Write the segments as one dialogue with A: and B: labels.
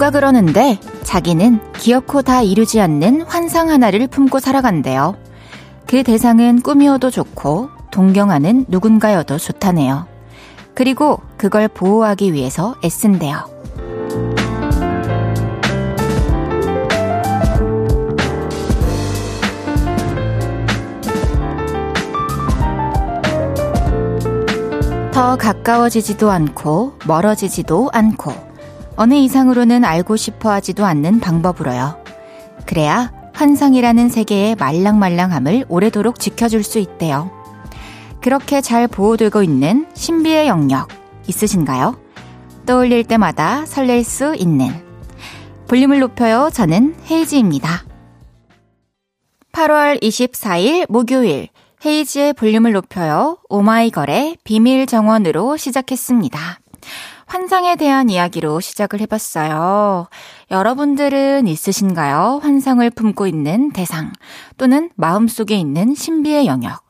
A: 누가 그러는데 자기는 기어코 다 이루지 않는 환상 하나를 품고 살아간대요. 그 대상은 꿈이어도 좋고 동경하는 누군가여도 좋다네요. 그리고 그걸 보호하기 위해서 애쓴대요. 더 가까워지지도 않고 멀어지지도 않고 어느 이상으로는 알고 싶어 하지도 않는 방법으로요. 그래야 환상이라는 세계의 말랑말랑함을 오래도록 지켜줄 수 있대요. 그렇게 잘 보호되고 있는 신비의 영역 있으신가요? 떠올릴 때마다 설렐 수 있는 볼륨을 높여요. 저는 헤이지입니다. 8월 24일 목요일 헤이지의 볼륨을 높여요. 오마이걸의 비밀 정원으로 시작했습니다. 환상에 대한 이야기로 시작을 해봤어요. 여러분들은 있으신가요? 환상을 품고 있는 대상 또는 마음속에 있는 신비의 영역.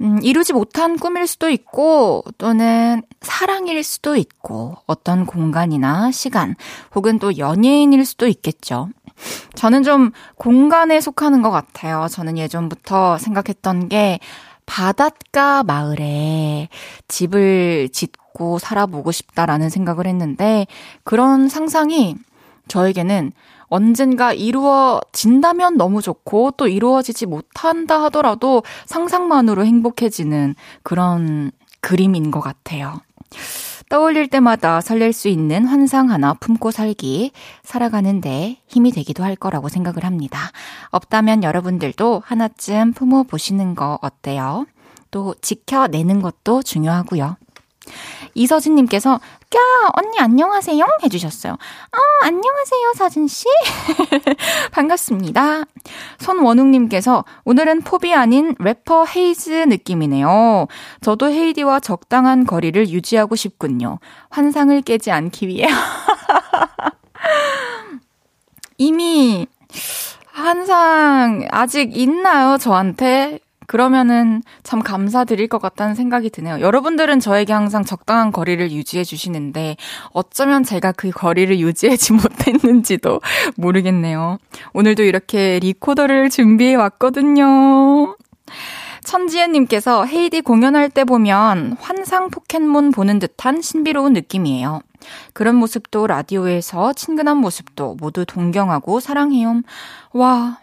A: 음, 이루지 못한 꿈일 수도 있고, 또는 사랑일 수도 있고, 어떤 공간이나 시간, 혹은 또 연예인일 수도 있겠죠. 저는 좀 공간에 속하는 것 같아요. 저는 예전부터 생각했던 게, 바닷가 마을에 집을 짓고 살아보고 싶다라는 생각을 했는데, 그런 상상이 저에게는 언젠가 이루어진다면 너무 좋고 또 이루어지지 못한다 하더라도 상상만으로 행복해지는 그런 그림인 것 같아요. 떠올릴 때마다 설렐 수 있는 환상 하나 품고 살기, 살아가는데 힘이 되기도 할 거라고 생각을 합니다. 없다면 여러분들도 하나쯤 품어보시는 거 어때요? 또 지켜내는 것도 중요하고요. 이서진님께서 꺄 언니 안녕하세요 해주셨어요. 아 안녕하세요 서진 씨 반갑습니다. 손원웅님께서 오늘은 포비 아닌 래퍼 헤이즈 느낌이네요. 저도 헤이디와 적당한 거리를 유지하고 싶군요. 환상을 깨지 않기 위해 이미 환상 아직 있나요 저한테? 그러면은 참 감사드릴 것 같다는 생각이 드네요. 여러분들은 저에게 항상 적당한 거리를 유지해 주시는데 어쩌면 제가 그 거리를 유지하지 못했는지도 모르겠네요. 오늘도 이렇게 리코더를 준비해 왔거든요. 천지연님께서 헤이디 공연할 때 보면 환상 포켓몬 보는 듯한 신비로운 느낌이에요. 그런 모습도 라디오에서 친근한 모습도 모두 동경하고 사랑해요. 와,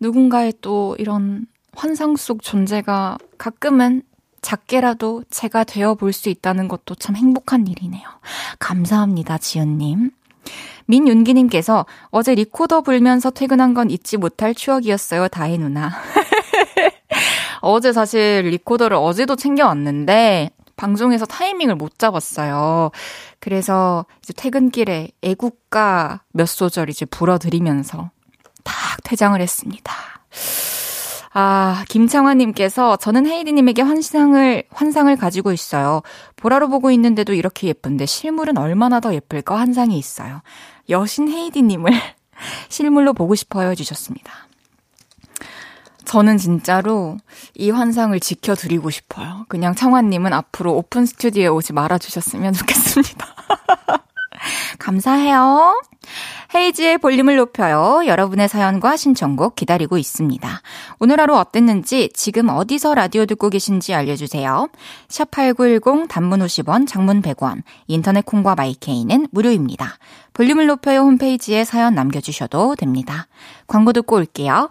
A: 누군가의 또 이런 환상 속 존재가 가끔은 작게라도 제가 되어 볼 수 있다는 것도 참 행복한 일이네요. 감사합니다, 지연님. 민윤기님께서 어제 리코더 불면서 퇴근한 건 잊지 못할 추억이었어요, 다혜 누나. 어제 사실 리코더를 어제도 챙겨왔는데, 방송에서 타이밍을 못 잡았어요. 그래서 이제 퇴근길에 애국가 몇 소절 이제 불어드리면서 딱 퇴장을 했습니다. 아, 김창환님께서 저는 헤이디님에게 환상을, 환상을 가지고 있어요. 보라로 보고 있는데도 이렇게 예쁜데 실물은 얼마나 더 예쁠까 환상이 있어요. 여신 헤이디님을 실물로 보고 싶어요 해주셨습니다. 저는 진짜로 이 환상을 지켜드리고 싶어요. 그냥 청환님은 앞으로 오픈 스튜디오에 오지 말아주셨으면 좋겠습니다. 감사해요. 헤이지의 볼륨을 높여요. 여러분의 사연과 신청곡 기다리고 있습니다. 오늘 하루 어땠는지 지금 어디서 라디오 듣고 계신지 알려주세요. 샵8910 단문 50원, 장문 100원, 인터넷 콩과 마이케이는 무료입니다. 볼륨을 높여요 홈페이지에 사연 남겨주셔도 됩니다. 광고 듣고 올게요.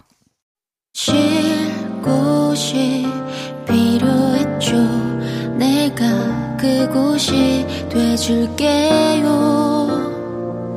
A: 쉴 곳이 필요했죠. 내가 그곳이 돼줄게요.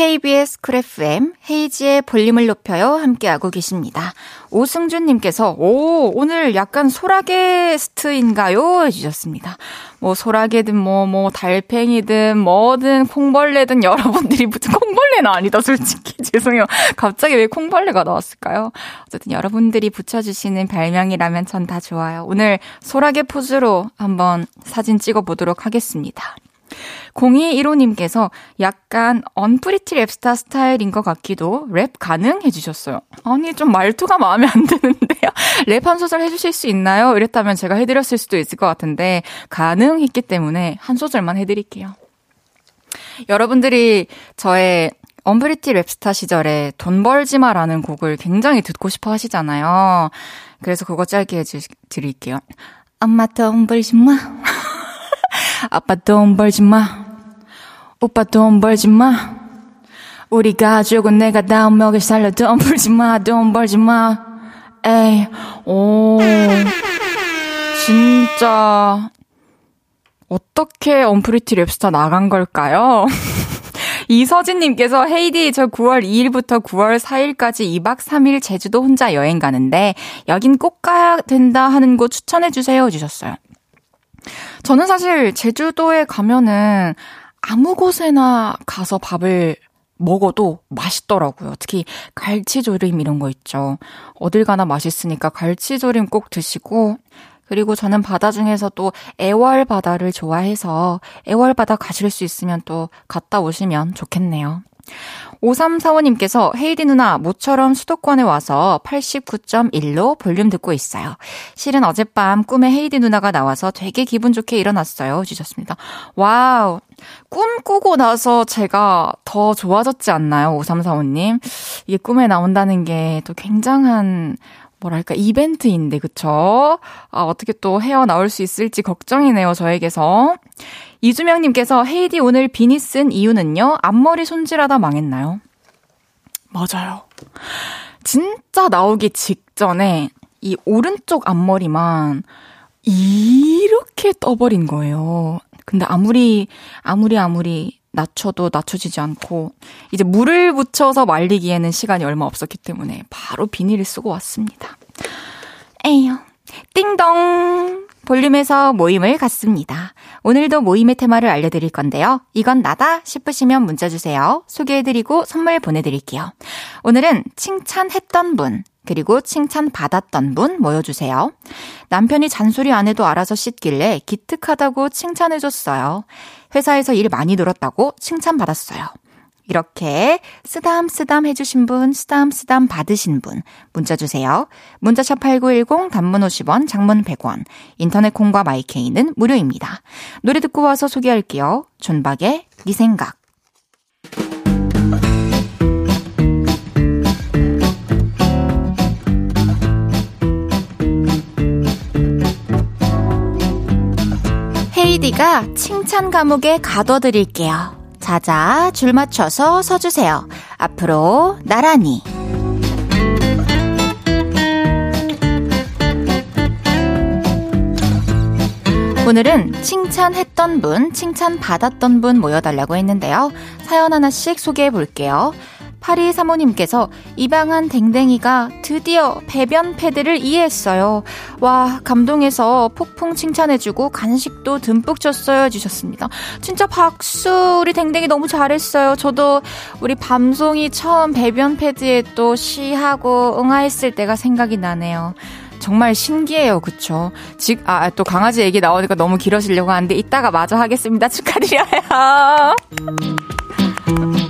A: KBS 쿨 FM 헤이지의 볼륨을 높여요 함께하고 계십니다. 오승준님께서 오 오늘 약간 소라게스트인가요 해주셨습니다. 뭐 소라게든 뭐뭐 뭐 달팽이든 뭐든 콩벌레든 여러분들이 무슨 콩벌레는 아니다 솔직히 죄송해요. 갑자기 왜 콩벌레가 나왔을까요? 어쨌든 여러분들이 붙여주시는 별명이라면 전 다 좋아요. 오늘 소라게 포즈로 한번 사진 찍어보도록 하겠습니다. 0215님께서 약간 언프리티 랩스타 스타일인 것 같기도 랩 가능? 해 주셨어요. 아니, 좀 말투가 마음에 안 드는데요. 랩 한 소절 해주실 수 있나요? 이랬다면 제가 해드렸을 수도 있을 것 같은데, 가능했기 때문에 한 소절만 해드릴게요. 여러분들이 저의 언프리티 랩스타 시절에 돈 벌지 마라는 곡을 굉장히 듣고 싶어 하시잖아요. 그래서 그거 짧게 해드릴게요. 엄마 돈 벌지 마. 아빠 돈 벌지 마. 오빠 돈 벌지 마. 우리 가족은 내가 다 먹여 살려 돈 벌지 마. 돈 벌지 마. 에이, 오. 진짜. 어떻게 언프리티 랩스타 나간 걸까요? 이서진님께서 헤이디 저 9월 2일부터 9월 4일까지 2박 3일 제주도 혼자 여행 가는데 여긴 꼭 가야 된다 하는 곳 추천해 주세요 주셨어요. 저는 사실 제주도에 가면은 아무 곳에나 가서 밥을 먹어도 맛있더라고요. 특히 갈치조림 이런 거 있죠. 어딜 가나 맛있으니까 갈치조림 꼭 드시고 그리고 저는 바다 중에서 또 애월 바다를 좋아해서 애월 바다 가실 수 있으면 또 갔다 오시면 좋겠네요. 5345님께서 헤이디 누나 모처럼 수도권에 와서 89.1로 볼륨 듣고 있어요. 실은 어젯밤 꿈에 헤이디 누나가 나와서 되게 기분 좋게 일어났어요. 주셨습니다. 와우. 꿈 꾸고 나서 제가 더 좋아졌지 않나요? 5345님. 이게 꿈에 나온다는 게 또 굉장한 뭐랄까 이벤트인데 그쵸? 아 어떻게 또 헤어 나올 수 있을지 걱정이네요 저에게서 이주명님께서 헤이디 오늘 비니 쓴 이유는요? 앞머리 손질하다 망했나요? 맞아요. 진짜 나오기 직전에 이 오른쪽 앞머리만 이렇게 떠버린 거예요. 근데 아무리, 아무리, 아무리 낮춰도 낮춰지지 않고, 이제 물을 묻혀서 말리기에는 시간이 얼마 없었기 때문에 바로 비닐을 쓰고 왔습니다. 에휴. 띵동! 볼륨에서 모임을 갖습니다. 오늘도 모임의 테마를 알려드릴 건데요. 이건 나다 싶으시면 문자 주세요. 소개해드리고 선물 보내드릴게요. 오늘은 칭찬했던 분, 그리고 칭찬받았던 분 모여주세요. 남편이 잔소리 안 해도 알아서 씻길래 기특하다고 칭찬해줬어요. 회사에서 일 많이 늘었다고 칭찬받았어요. 이렇게 쓰담 쓰담 해주신 분, 쓰담 쓰담 받으신 분 문자 주세요. 문자샵 8910 단문 50원, 장문 100원. 인터넷 콩과 마이케이는 무료입니다. 노래 듣고 와서 소개할게요. 존박의 네 생각. 헤이디가 칭찬 감옥에 가둬드릴게요. 자자, 줄 맞춰서 서주세요. 앞으로 나란히. 오늘은 칭찬했던 분, 칭찬받았던 분 모여달라고 했는데요. 사연 하나씩 소개해 볼게요. 파리 사모님께서 입양한 댕댕이가 드디어 배변 패드를 이해했어요. 와, 감동해서 폭풍 칭찬해주고 간식도 듬뿍 줬어요. 주셨습니다. 진짜 박수! 우리 댕댕이 너무 잘했어요. 저도 우리 밤송이 처음 배변 패드에 또 시하고 응아했을 때가 생각이 나네요. 정말 신기해요. 그쵸? 즉, 아, 또 강아지 얘기 나오니까 너무 길어지려고 하는데 이따가 마저 하겠습니다. 축하드려요.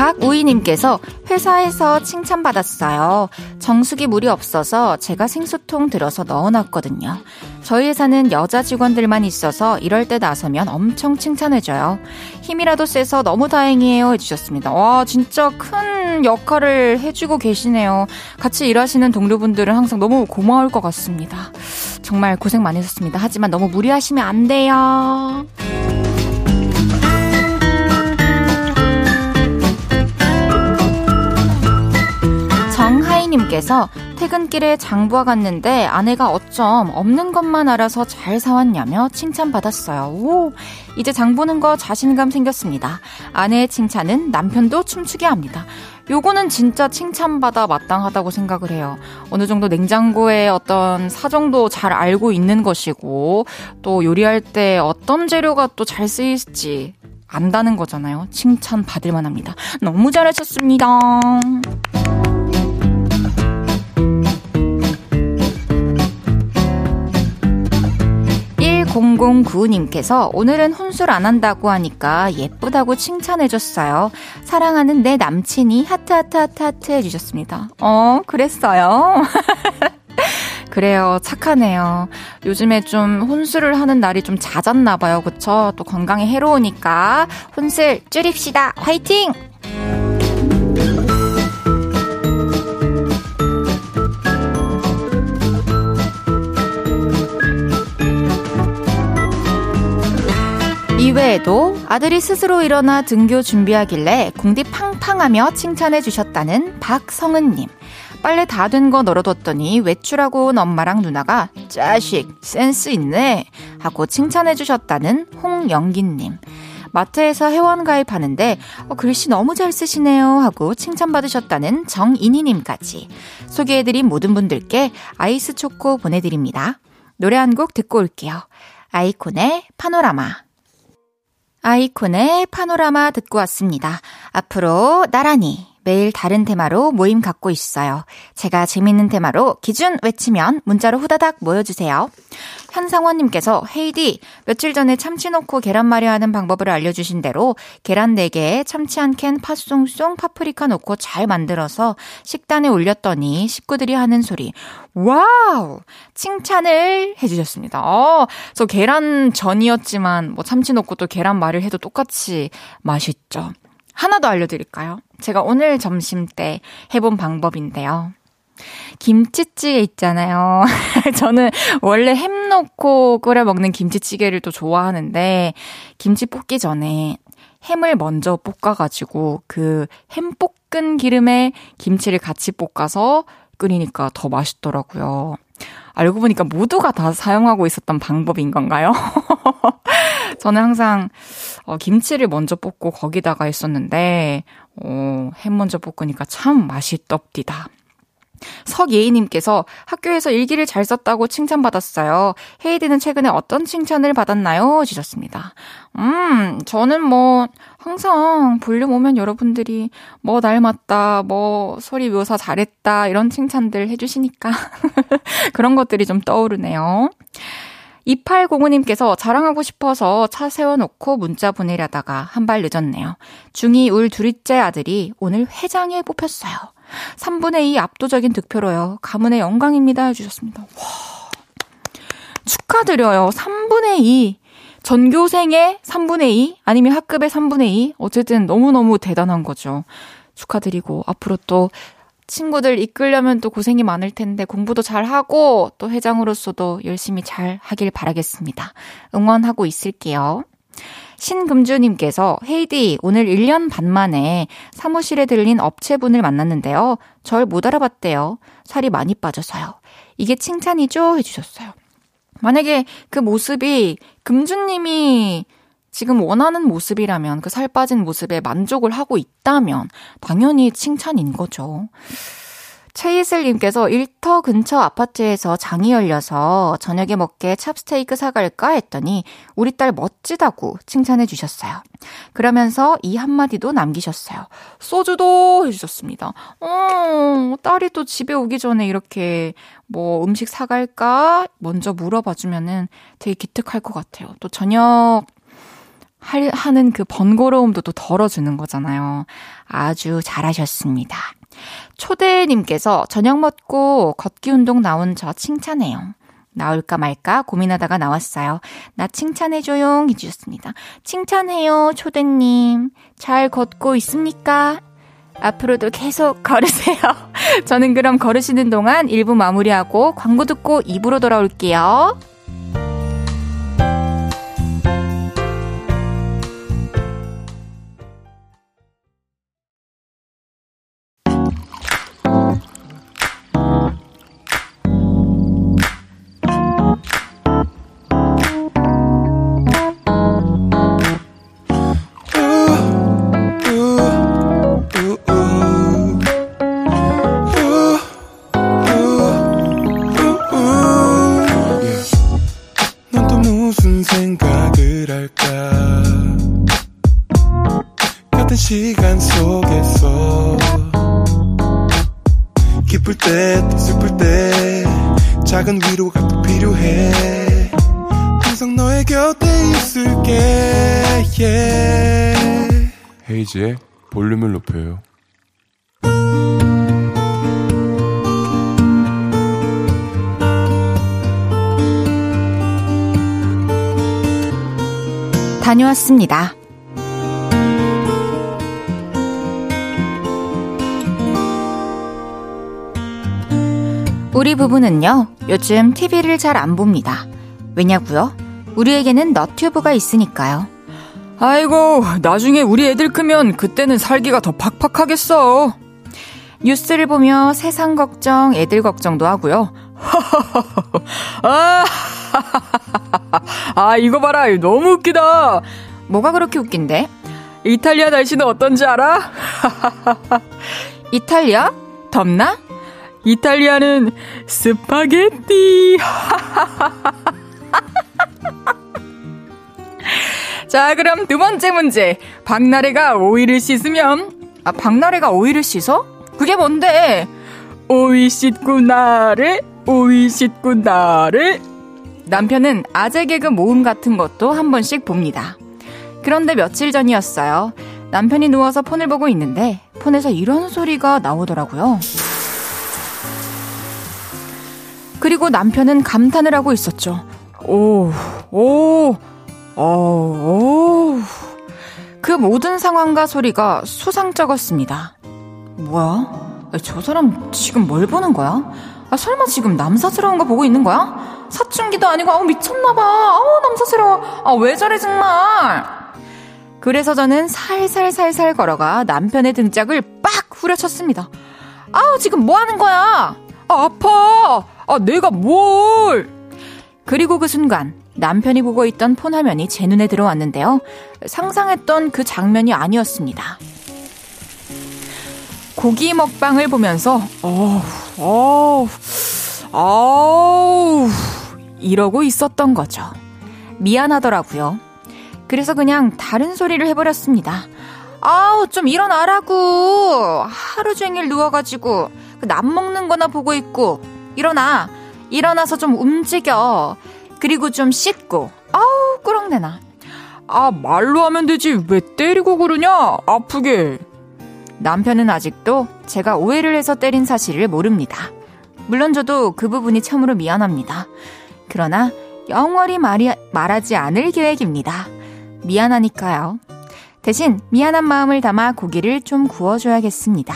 A: 박우희님께서 회사에서 칭찬받았어요. 정수기 물이 없어서 제가 생수통 들어서 넣어놨거든요. 저희 회사는 여자 직원들만 있어서 이럴 때 나서면 엄청 칭찬해줘요. 힘이라도 세서 너무 다행이에요 해주셨습니다. 와 진짜 큰 역할을 해주고 계시네요. 같이 일하시는 동료분들은 항상 너무 고마울 것 같습니다. 정말 고생 많으셨습니다. 하지만 너무 무리하시면 안 돼요. 정하이님께서 퇴근길에 장보아 갔는데 아내가 어쩜 없는 것만 알아서 잘 사왔냐며 칭찬받았어요. 오, 이제 장 보는 거 자신감 생겼습니다. 아내의 칭찬은 남편도 춤추게 합니다. 요거는 진짜 칭찬받아 마땅하다고 생각을 해요. 어느 정도 냉장고의 어떤 사정도 잘 알고 있는 것이고, 또 요리할 때 어떤 재료가 또 잘 쓰일지 안다는 거잖아요. 칭찬받을 만합니다. 너무 잘하셨습니다. 1009님께서 오늘은 혼술 안 한다고 하니까 예쁘다고 칭찬해줬어요. 사랑하는 내 남친이 하트 하트 하트 하트 해주셨습니다. 어, 그랬어요. 그래요. 착하네요. 요즘에 좀 혼술을 하는 날이 좀 잦았나 봐요. 그쵸? 또 건강에 해로우니까 혼술 줄입시다. 화이팅! 이외에도 아들이 스스로 일어나 등교 준비하길래 궁디 팡팡하며 칭찬해 주셨다는 박성은님. 빨래 다 된 거 널어뒀더니 외출하고 온 엄마랑 누나가 짜식 센스 있네 하고 칭찬해 주셨다는 홍영기님. 마트에서 회원 가입하는데 어, 글씨 너무 잘 쓰시네요 하고 칭찬받으셨다는 정인희님까지 소개해드린 모든 분들께 아이스 초코 보내드립니다. 노래 한 곡 듣고 올게요. 아이콘의 파노라마. 아이콘의 파노라마 듣고 왔습니다. 앞으로 나란히 매일 다른 테마로 모임 갖고 있어요. 제가 재밌는 테마로 기준 외치면 문자로 후다닥 모여주세요. 현상원님께서 헤이디 며칠 전에 참치 넣고 계란말이 하는 방법을 알려주신 대로 계란 4개에 참치 한 캔, 파송송, 파프리카 넣고 잘 만들어서 식탁에 올렸더니 식구들이 하는 소리 와우! 칭찬을 해주셨습니다. 어, 저 계란 전이었지만 뭐 참치 넣고 또 계란말이를 해도 똑같이 맛있죠. 하나 더 알려드릴까요? 제가 오늘 점심 때 해본 방법인데요. 김치찌개 있잖아요. 저는 원래 햄 넣고 끓여 먹는 김치찌개를 또 좋아하는데, 김치 볶기 전에 햄을 먼저 볶아가지고 그 햄 볶은 기름에 김치를 같이 볶아서 끓이니까 더 맛있더라고요. 알고 보니까 모두가 다 사용하고 있었던 방법인 건가요? 저는 항상 어, 김치를 먼저 볶고 거기다가 했었는데 어, 햄 먼저 볶으니까 참 맛있덥디다. 석예희님께서 학교에서 일기를 잘 썼다고 칭찬받았어요. 헤이디는 최근에 어떤 칭찬을 받았나요? 주셨습니다. 음, 저는 뭐, 항상 볼륨 오면 여러분들이 뭐 닮았다, 뭐 소리 묘사 잘했다, 이런 칭찬들 해주시니까. 그런 것들이 좀 떠오르네요. 2805님께서 자랑하고 싶어서 차 세워놓고 문자 보내려다가 한 발 늦었네요. 중2 울 둘째 아들이 오늘 회장에 뽑혔어요. 3분의 2 압도적인 득표로요. 가문의 영광입니다. 해주셨습니다. 와. 축하드려요. 3분의 2. 전교생의 3분의 2? 아니면 학급의 3분의 2? 어쨌든 너무너무 대단한 거죠. 축하드리고, 앞으로 또 친구들 이끌려면 또 고생이 많을 텐데 공부도 잘 하고 또 회장으로서도 열심히 잘 하길 바라겠습니다. 응원하고 있을게요. 신금주님께서 헤이디 오늘 1년 반 만에 사무실에 들린 업체분을 만났는데요. 절 못 알아봤대요. 살이 많이 빠져서요. 이게 칭찬이죠? 해주셨어요. 만약에 그 모습이 금주님이 지금 원하는 모습이라면 그 살 빠진 모습에 만족을 하고 있다면 당연히 칭찬인 거죠. 최이슬님께서 일터 근처 아파트에서 장이 열려서 저녁에 먹게 찹스테이크 사갈까 했더니 우리 딸 멋지다고 칭찬해 주셨어요. 그러면서 이 한마디도 남기셨어요. 소주도 해주셨습니다. 어, 딸이 또 집에 오기 전에 이렇게 뭐 음식 사갈까 먼저 물어봐 주면은 되게 기특할 것 같아요. 또 저녁 할, 하는 그 번거로움도 또 덜어주는 거잖아요. 아주 잘하셨습니다. 초대님께서 저녁 먹고 걷기 운동 나온 저 칭찬해요. 나올까 말까 고민하다가 나왔어요. 나 칭찬해줘요. 해주셨습니다. 칭찬해요, 초대님. 잘 걷고 있습니까? 앞으로도 계속 걸으세요. 저는 그럼 걸으시는 동안 1부 마무리하고 광고 듣고 2부로 돌아올게요.
B: 헤이지의 볼륨을 높여요
A: 다녀왔습니다. 우리 부부는요, 요즘 TV를 잘 안 봅니다. 왜냐고요? 우리에게는 너튜브가 있으니까요. 아이고, 나중에 우리 애들 크면 그때는 살기가 더 팍팍하겠어. 뉴스를 보며 세상 걱정, 애들 걱정도 하고요. 아, 아, 이거 봐라. 너무 웃기다. 뭐가 그렇게 웃긴데? 이탈리아 날씨는 어떤지 알아? 이탈리아? 덥나? 이탈리아는 스파게티. 자, 그럼 두 번째 문제. 박나래가 오이를 씻으면, 아, 박나래가 오이를 씻어? 그게 뭔데? 오이 씻고 나래, 오이 씻고 나래. 남편은 아재 개그 모음 같은 것도 한 번씩 봅니다. 그런데 며칠 전이었어요. 남편이 누워서 폰을 보고 있는데, 폰에서 이런 소리가 나오더라고요. 그리고 남편은 감탄을 하고 있었죠. 오, 오, 오, 오. 그 모든 상황과 소리가 수상쩍었습니다. 뭐야? 저 사람 지금 뭘 보는 거야? 아, 설마 지금 남사스러운 거 보고 있는 거야? 사춘기도 아니고, 아우, 미쳤나봐. 아우, 남사스러워. 아, 왜 저래, 정말. 그래서 저는 살살살살 걸어가 남편의 등짝을 빡 후려쳤습니다. 아우, 지금 뭐 하는 거야? 아, 아파. 아, 내가 뭘. 그리고 그 순간, 남편이 보고 있던 폰 화면이 제 눈에 들어왔는데요. 상상했던 그 장면이 아니었습니다. 고기 먹방을 보면서, 어우, 어우, 어우, 이러고 있었던 거죠. 미안하더라고요. 그래서 그냥 다른 소리를 해버렸습니다. 아우, 좀 일어나라고. 하루 종일 누워가지고, 그남 먹는 거나 보고 있고, 일어나. 일어나서 좀 움직여. 그리고 좀 씻고. 아우, 꾸렁내나. 아, 말로 하면 되지. 왜 때리고 그러냐? 아프게. 남편은 아직도 제가 오해를 해서 때린 사실을 모릅니다. 물론 저도 그 부분이 참으로 미안합니다. 그러나 영원히 말이, 말하지 않을 계획입니다. 미안하니까요. 대신 미안한 마음을 담아 고기를 좀 구워줘야겠습니다.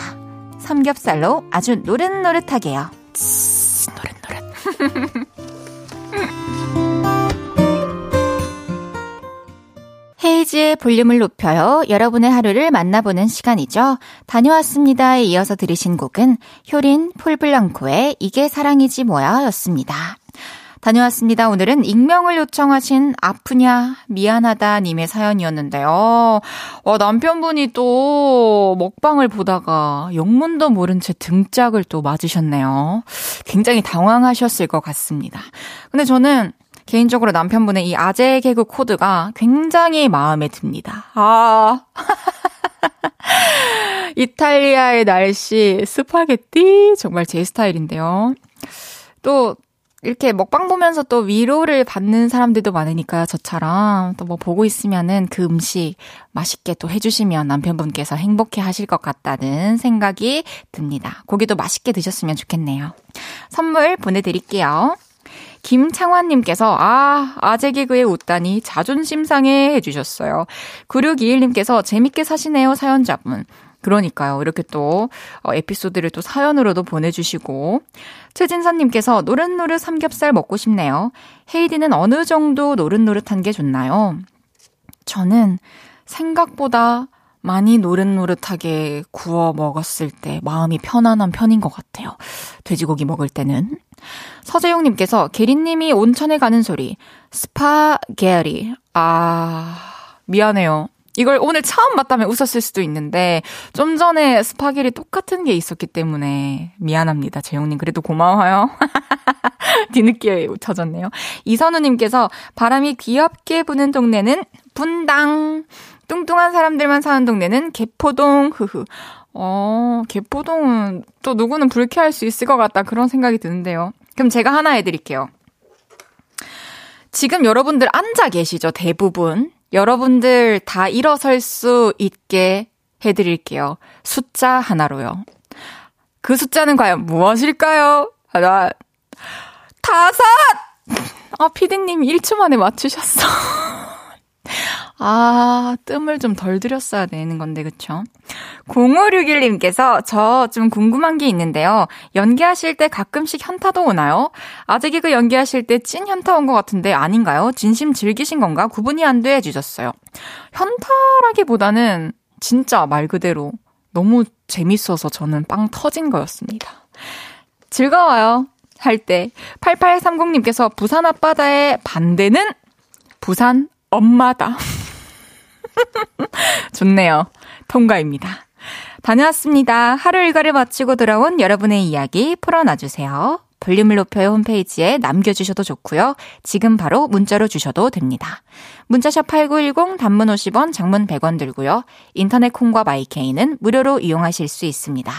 A: 삼겹살로 아주 노릇노릇하게요. 치, 노릇노릇. 헤이즈의 볼륨을 높여요. 여러분의 하루를 만나보는 시간이죠. 다녀왔습니다에 이어서 들으신 곡은 효린 폴블랑코의 이게 사랑이지 뭐야 였습니다. 다녀왔습니다. 오늘은 익명을 요청하신 아프냐 미안하다 님의 사연이었는데요. 어, 남편분이 또 먹방을 보다가 영문도 모른 채 등짝을 또 맞으셨네요. 굉장히 당황하셨을 것 같습니다. 근데 저는 개인적으로 남편분의 이 아재 개그 코드가 굉장히 마음에 듭니다. 아. 이탈리아의 날씨, 스파게티, 정말 제 스타일인데요. 또, 이렇게 먹방 보면서 또 위로를 받는 사람들도 많으니까 저처럼 또 뭐 보고 있으면은 그 음식 맛있게 또 해주시면 남편분께서 행복해 하실 것 같다는 생각이 듭니다. 고기도 맛있게 드셨으면 좋겠네요. 선물 보내드릴게요. 김창환님께서, 아, 아재 개그에 웃다니 자존심 상해 해주셨어요. 9621님께서 재밌게 사시네요, 사연자분. 그러니까요. 이렇게 또, 어, 에피소드를 또 사연으로도 보내주시고. 최진선님께서 노릇노릇 삼겹살 먹고 싶네요. 헤이디는 어느 정도 노릇노릇한 게 좋나요? 저는 생각보다 많이 노릇노릇하게 구워 먹었을 때 마음이 편안한 편인 것 같아요. 돼지고기 먹을 때는. 서재용님께서 게리님이 온천에 가는 소리. 스파게리. 아, 미안해요. 이걸 오늘 처음 봤다면 웃었을 수도 있는데 좀 전에 스파게리 똑같은 게 있었기 때문에 미안합니다. 재용님 그래도 고마워요. 뒤늦게 찾았네요. 이선우님께서 바람이 귀엽게 부는 동네는 분당. 뚱뚱한 사람들만 사는 동네는 개포동, 흐흐. 어, 개포동은 또 누구는 불쾌할 수 있을 것 같다. 그런 생각이 드는데요. 그럼 제가 하나 해드릴게요. 지금 여러분들 앉아 계시죠? 대부분. 여러분들 다 일어설 수 있게 해드릴게요. 숫자 하나로요. 그 숫자는 과연 무엇일까요? 하나, 다섯! 아, 피디님이 1초 만에 맞추셨어. 아, 뜸을 좀 덜 들였어야 되는 건데, 그쵸? 0561님께서 저 좀 궁금한 게 있는데요. 연기하실 때 가끔씩 현타도 오나요? 아재 개그 연기하실 때 찐 현타 온 것 같은데 아닌가요? 진심 즐기신 건가? 구분이 안 돼 해주셨어요. 현타라기보다는 진짜 말 그대로 너무 재밌어서 저는 빵 터진 거였습니다. 즐거워요. 할 때. 8830님께서 부산 앞바다의 반대는 부산 엄마다. 좋네요. 통과입니다. 다녀왔습니다. 하루 일과를 마치고 돌아온 여러분의 이야기 풀어놔주세요. 볼륨을 높여요 홈페이지에 남겨주셔도 좋고요. 지금 바로 문자로 주셔도 됩니다. 문자샵 8910 단문 50원 장문 100원 들고요. 인터넷 콩과 마이케이는 무료로 이용하실 수 있습니다.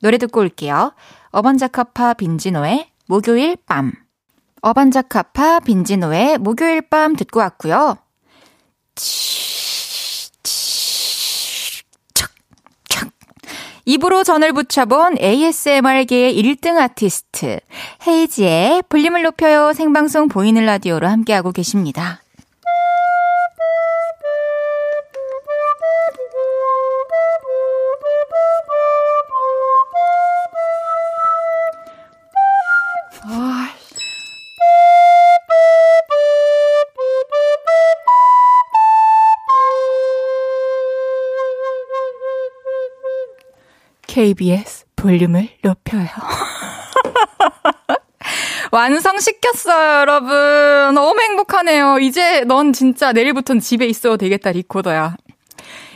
A: 노래 듣고 올게요. 어반자카파 빈지노의 목요일 밤 어반자카파 빈지노의 목요일 밤 듣고 왔고요. 입으로 전을 붙여본 ASMR계의 1등 아티스트 헤이지의 볼륨을 높여요 생방송 보이는 라디오로 함께하고 계십니다. KBS 볼륨을 높여요. 완성시켰어요, 여러분. 너무 행복하네요. 이제 넌 진짜 내일부터는 집에 있어도 되겠다, 리코더야.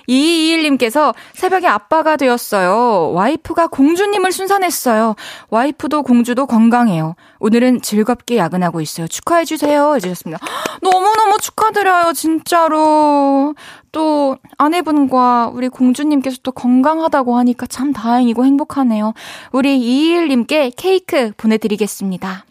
A: 2221님께서 새벽에 아빠가 되었어요. 와이프가 공주님을 순산했어요. 와이프도 공주도 건강해요. 오늘은 즐겁게 야근하고 있어요. 축하해주세요. 해주셨습니다. 너무너무 축하드려요, 진짜로. 또 아내분과 우리 공주님께서 또 건강하다고 하니까 참 다행이고 행복하네요. 우리 221님께 케이크 보내드리겠습니다.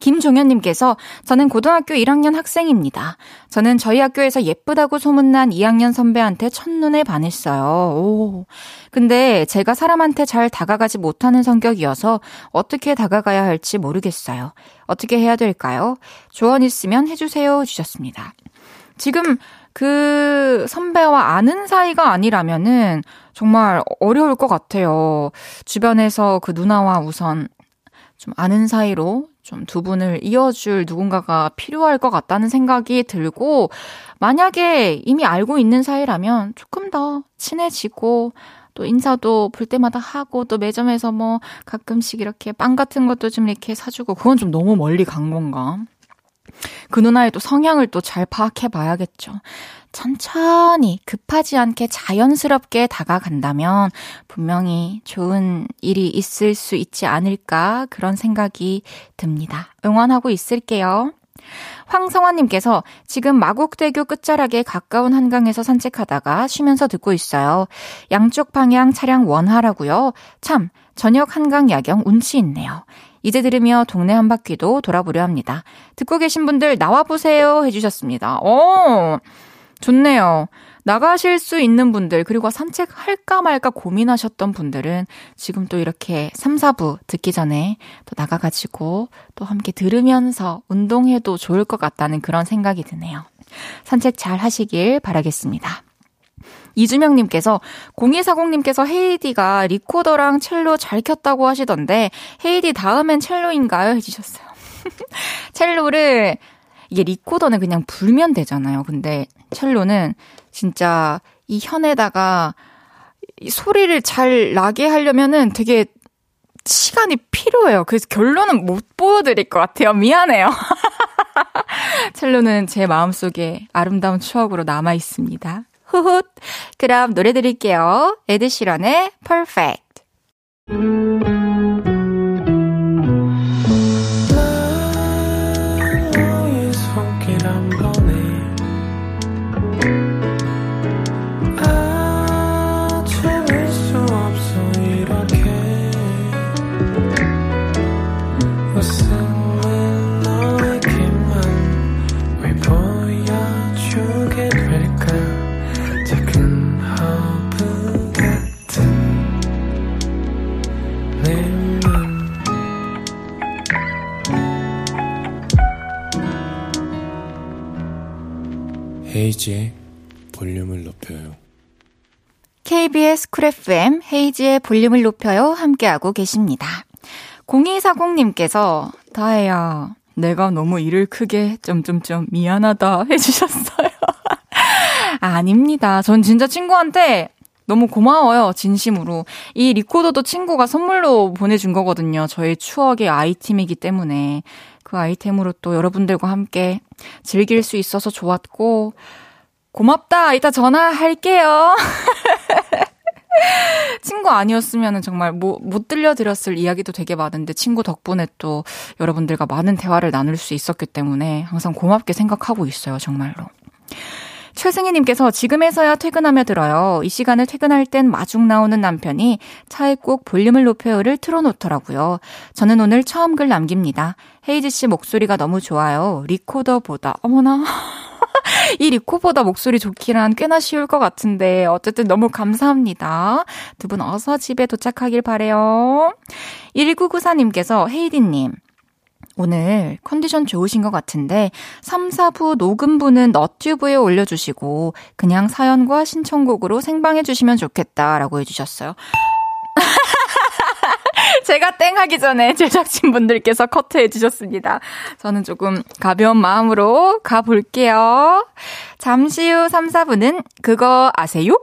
A: 김종현님께서 저는 고등학교 1학년 학생입니다. 저는 저희 학교에서 예쁘다고 소문난 2학년 선배한테 첫눈에 반했어요. 오. 근데 제가 사람한테 잘 다가가지 못하는 성격이어서 어떻게 다가가야 할지 모르겠어요. 어떻게 해야 될까요? 조언 있으면 해주세요. 주셨습니다. 지금 그 선배와 아는 사이가 아니라면은 정말 어려울 것 같아요. 주변에서 그 누나와 우선 좀 아는 사이로 좀 두 분을 이어줄 누군가가 필요할 것 같다는 생각이 들고, 만약에 이미 알고 있는 사이라면 조금 더 친해지고, 또 인사도 볼 때마다 하고, 또 매점에서 뭐 가끔씩 이렇게 빵 같은 것도 좀 이렇게 사주고, 그건 좀 너무 멀리 간 건가? 그 누나의 또 성향을 또 잘 파악해 봐야겠죠. 천천히 급하지 않게 자연스럽게 다가간다면 분명히 좋은 일이 있을 수 있지 않을까 그런 생각이 듭니다. 응원하고 있을게요. 황성환님께서 지금 마곡대교 끝자락에 가까운 한강에서 산책하다가 쉬면서 듣고 있어요. 양쪽 방향 차량 원하라고요. 참, 저녁 한강 야경 운치 있네요. 이제 들으며 동네 한 바퀴도 돌아보려 합니다. 듣고 계신 분들 나와보세요 해주셨습니다. 오! 좋네요. 나가실 수 있는 분들, 그리고 산책할까 말까 고민하셨던 분들은 지금 또 이렇게 3, 4부 듣기 전에 또 나가가지고 또 함께 들으면서 운동해도 좋을 것 같다는 그런 생각이 드네요. 산책 잘 하시길 바라겠습니다. 이주명님께서 0240님께서 헤이디가 리코더랑 첼로 잘 켰다고 하시던데 헤이디 다음엔 첼로인가요? 해주셨어요. 첼로를 이게 리코더는 그냥 불면 되잖아요. 근데 첼로는 진짜 이 현에다가 이 소리를 잘 나게 하려면은 되게 시간이 필요해요. 그래서 결론은 못 보여드릴 것 같아요. 미안해요. 첼로는 제 마음속에 아름다운 추억으로 남아 있습니다. 후훗. 그럼 노래 드릴게요. 에드시런의 Perfect.
B: 헤이즈의 볼륨을 높여요.
A: KBS 쿨 FM 헤이즈의 볼륨을 높여요 함께하고 계십니다. 0240님께서 다혜야 내가 너무 일을 크게 점점점 미안하다 해주셨어요. 아닙니다. 전 진짜 친구한테 너무 고마워요. 진심으로. 이 리코더도 친구가 선물로 보내준 거거든요. 저의 추억의 아이템이기 때문에. 그 아이템으로 또 여러분들과 함께 즐길 수 있어서 좋았고, 고맙다. 이따 전화할게요. 친구 아니었으면 정말 뭐, 못 들려드렸을 이야기도 되게 많은데 친구 덕분에 또 여러분들과 많은 대화를 나눌 수 있었기 때문에 항상 고맙게 생각하고 있어요. 정말로. 최승희님께서 지금에서야 퇴근하며 들어요. 이 시간에 퇴근할 땐 마중 나오는 남편이 차에 꼭 볼륨을 높여요를 틀어놓더라고요. 저는 오늘 처음 글 남깁니다. 헤이즈 씨 목소리가 너무 좋아요. 리코더보다 어머나. 이 리코보다 목소리 좋기란 꽤나 쉬울 것 같은데 어쨌든 너무 감사합니다. 두 분 어서 집에 도착하길 바래요. 1994님께서 헤이디님 오늘 컨디션 좋으신 것 같은데 3, 4부 녹음부는 너튜브에 올려주시고 그냥 사연과 신청곡으로 생방해 주시면 좋겠다라고 해주셨어요. 제가 땡 하기 전에 제작진분들께서 커트해 주셨습니다. 저는 조금 가벼운 마음으로 가볼게요. 잠시 후 3, 4부는 그거 아세요?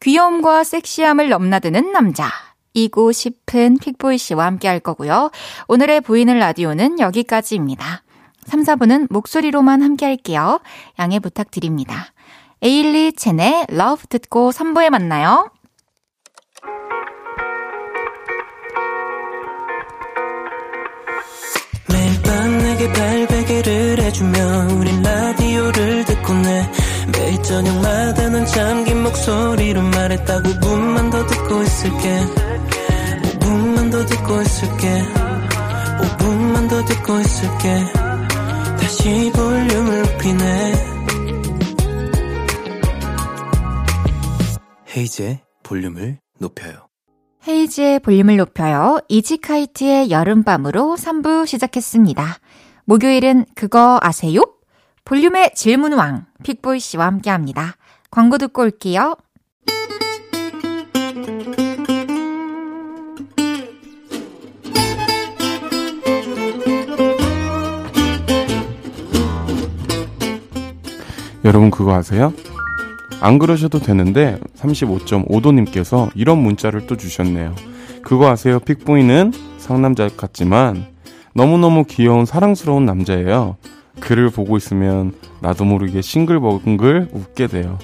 A: 귀여움과 섹시함을 넘나드는 남자. 이고 싶은 픽보이 씨와 함께 할 거고요. 오늘의 보이는 라디오는 여기까지입니다. 3, 4부는 목소리로만 함께 할게요. 양해 부탁드립니다. 에일리 첸의 러브 듣고 3부에 만나요.
C: 매일 밤 내게 팔베개를 해주며 우린 라디오를 듣고 내 매일 저녁마다 넌 잠긴 목소리로 말했다 5분만 더 듣고 있을게 5분만 더 듣고 있을게 5분만 더 듣고 있을게 다시 볼륨을 높이네
D: 헤이즈의 볼륨을 높여요.
A: 헤이지의 볼륨을 높여요. 이지카이트의 여름밤으로 3부 시작했습니다. 목요일은 그거 아세요? 볼륨의 질문왕 픽보이 씨와 함께 합니다. 광고 듣고 올게요.
B: 여러분 그거 아세요? 안 그러셔도 되는데 35.5도님께서 이런 문자를 또 주셨네요. 그거 아세요? 픽보이는 상남자 같지만 너무너무 귀여운 사랑스러운 남자예요. 글을 보고 있으면 나도 모르게 싱글벙글 웃게 돼요.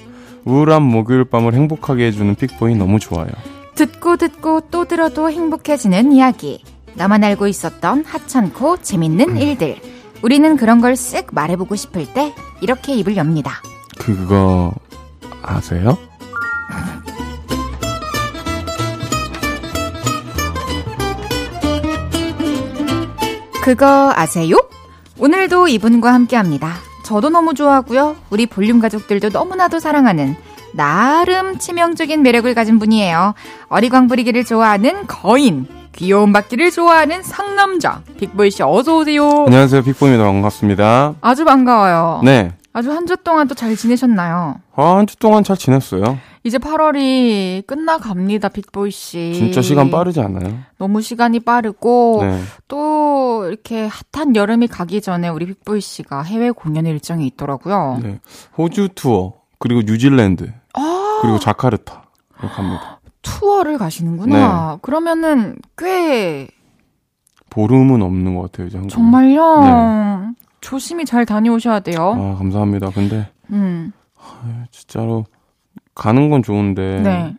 B: 우울한 목요일 밤을 행복하게 해주는 픽보이 너무 좋아요.
A: 듣고 듣고 또 들어도 행복해지는 이야기. 나만 알고 있었던 하찮고 재밌는 일들. 우리는 그런 걸 쓱 말해보고 싶을 때 이렇게 입을 엽니다.
B: 그거 아세요?
A: 그거 아세요? 오늘도 이분과 함께 합니다. 저도 너무 좋아하고요. 우리 볼륨 가족들도 너무나도 사랑하는 나름 치명적인 매력을 가진 분이에요. 어리광 부리기를 좋아하는 거인. 귀여움 받기를 좋아하는 상남자. 빅보이 씨 어서 오세요.
B: 안녕하세요. 픽보입니다. 반갑습니다.
A: 아주 반가워요.
B: 네.
A: 아주 한 주 동안 또 잘 지내셨나요?
B: 아, 한 주 동안 잘 지냈어요.
A: 이제 8월이 끝나갑니다, 빅보이 씨.
B: 진짜 시간 빠르지 않아요?
A: 너무 시간이 빠르고
B: 네.
A: 또 이렇게 핫한 여름이 가기 전에 우리 빅보이 씨가 해외 공연 일정이 있더라고요.
B: 네. 호주 투어, 그리고 뉴질랜드,
A: 아,
B: 그리고 자카르타. 이렇게 갑니다.
A: 투어를 가시는구나. 그러면은 꽤
B: 보름은 없는 것 같아요, 이제 한국에.
A: 정말요. 조심히 잘 다녀오셔야 돼요.
B: 아, 감사합니다. 근데,
A: 음,
B: 진짜로, 가는 건 좋은데,
A: 네.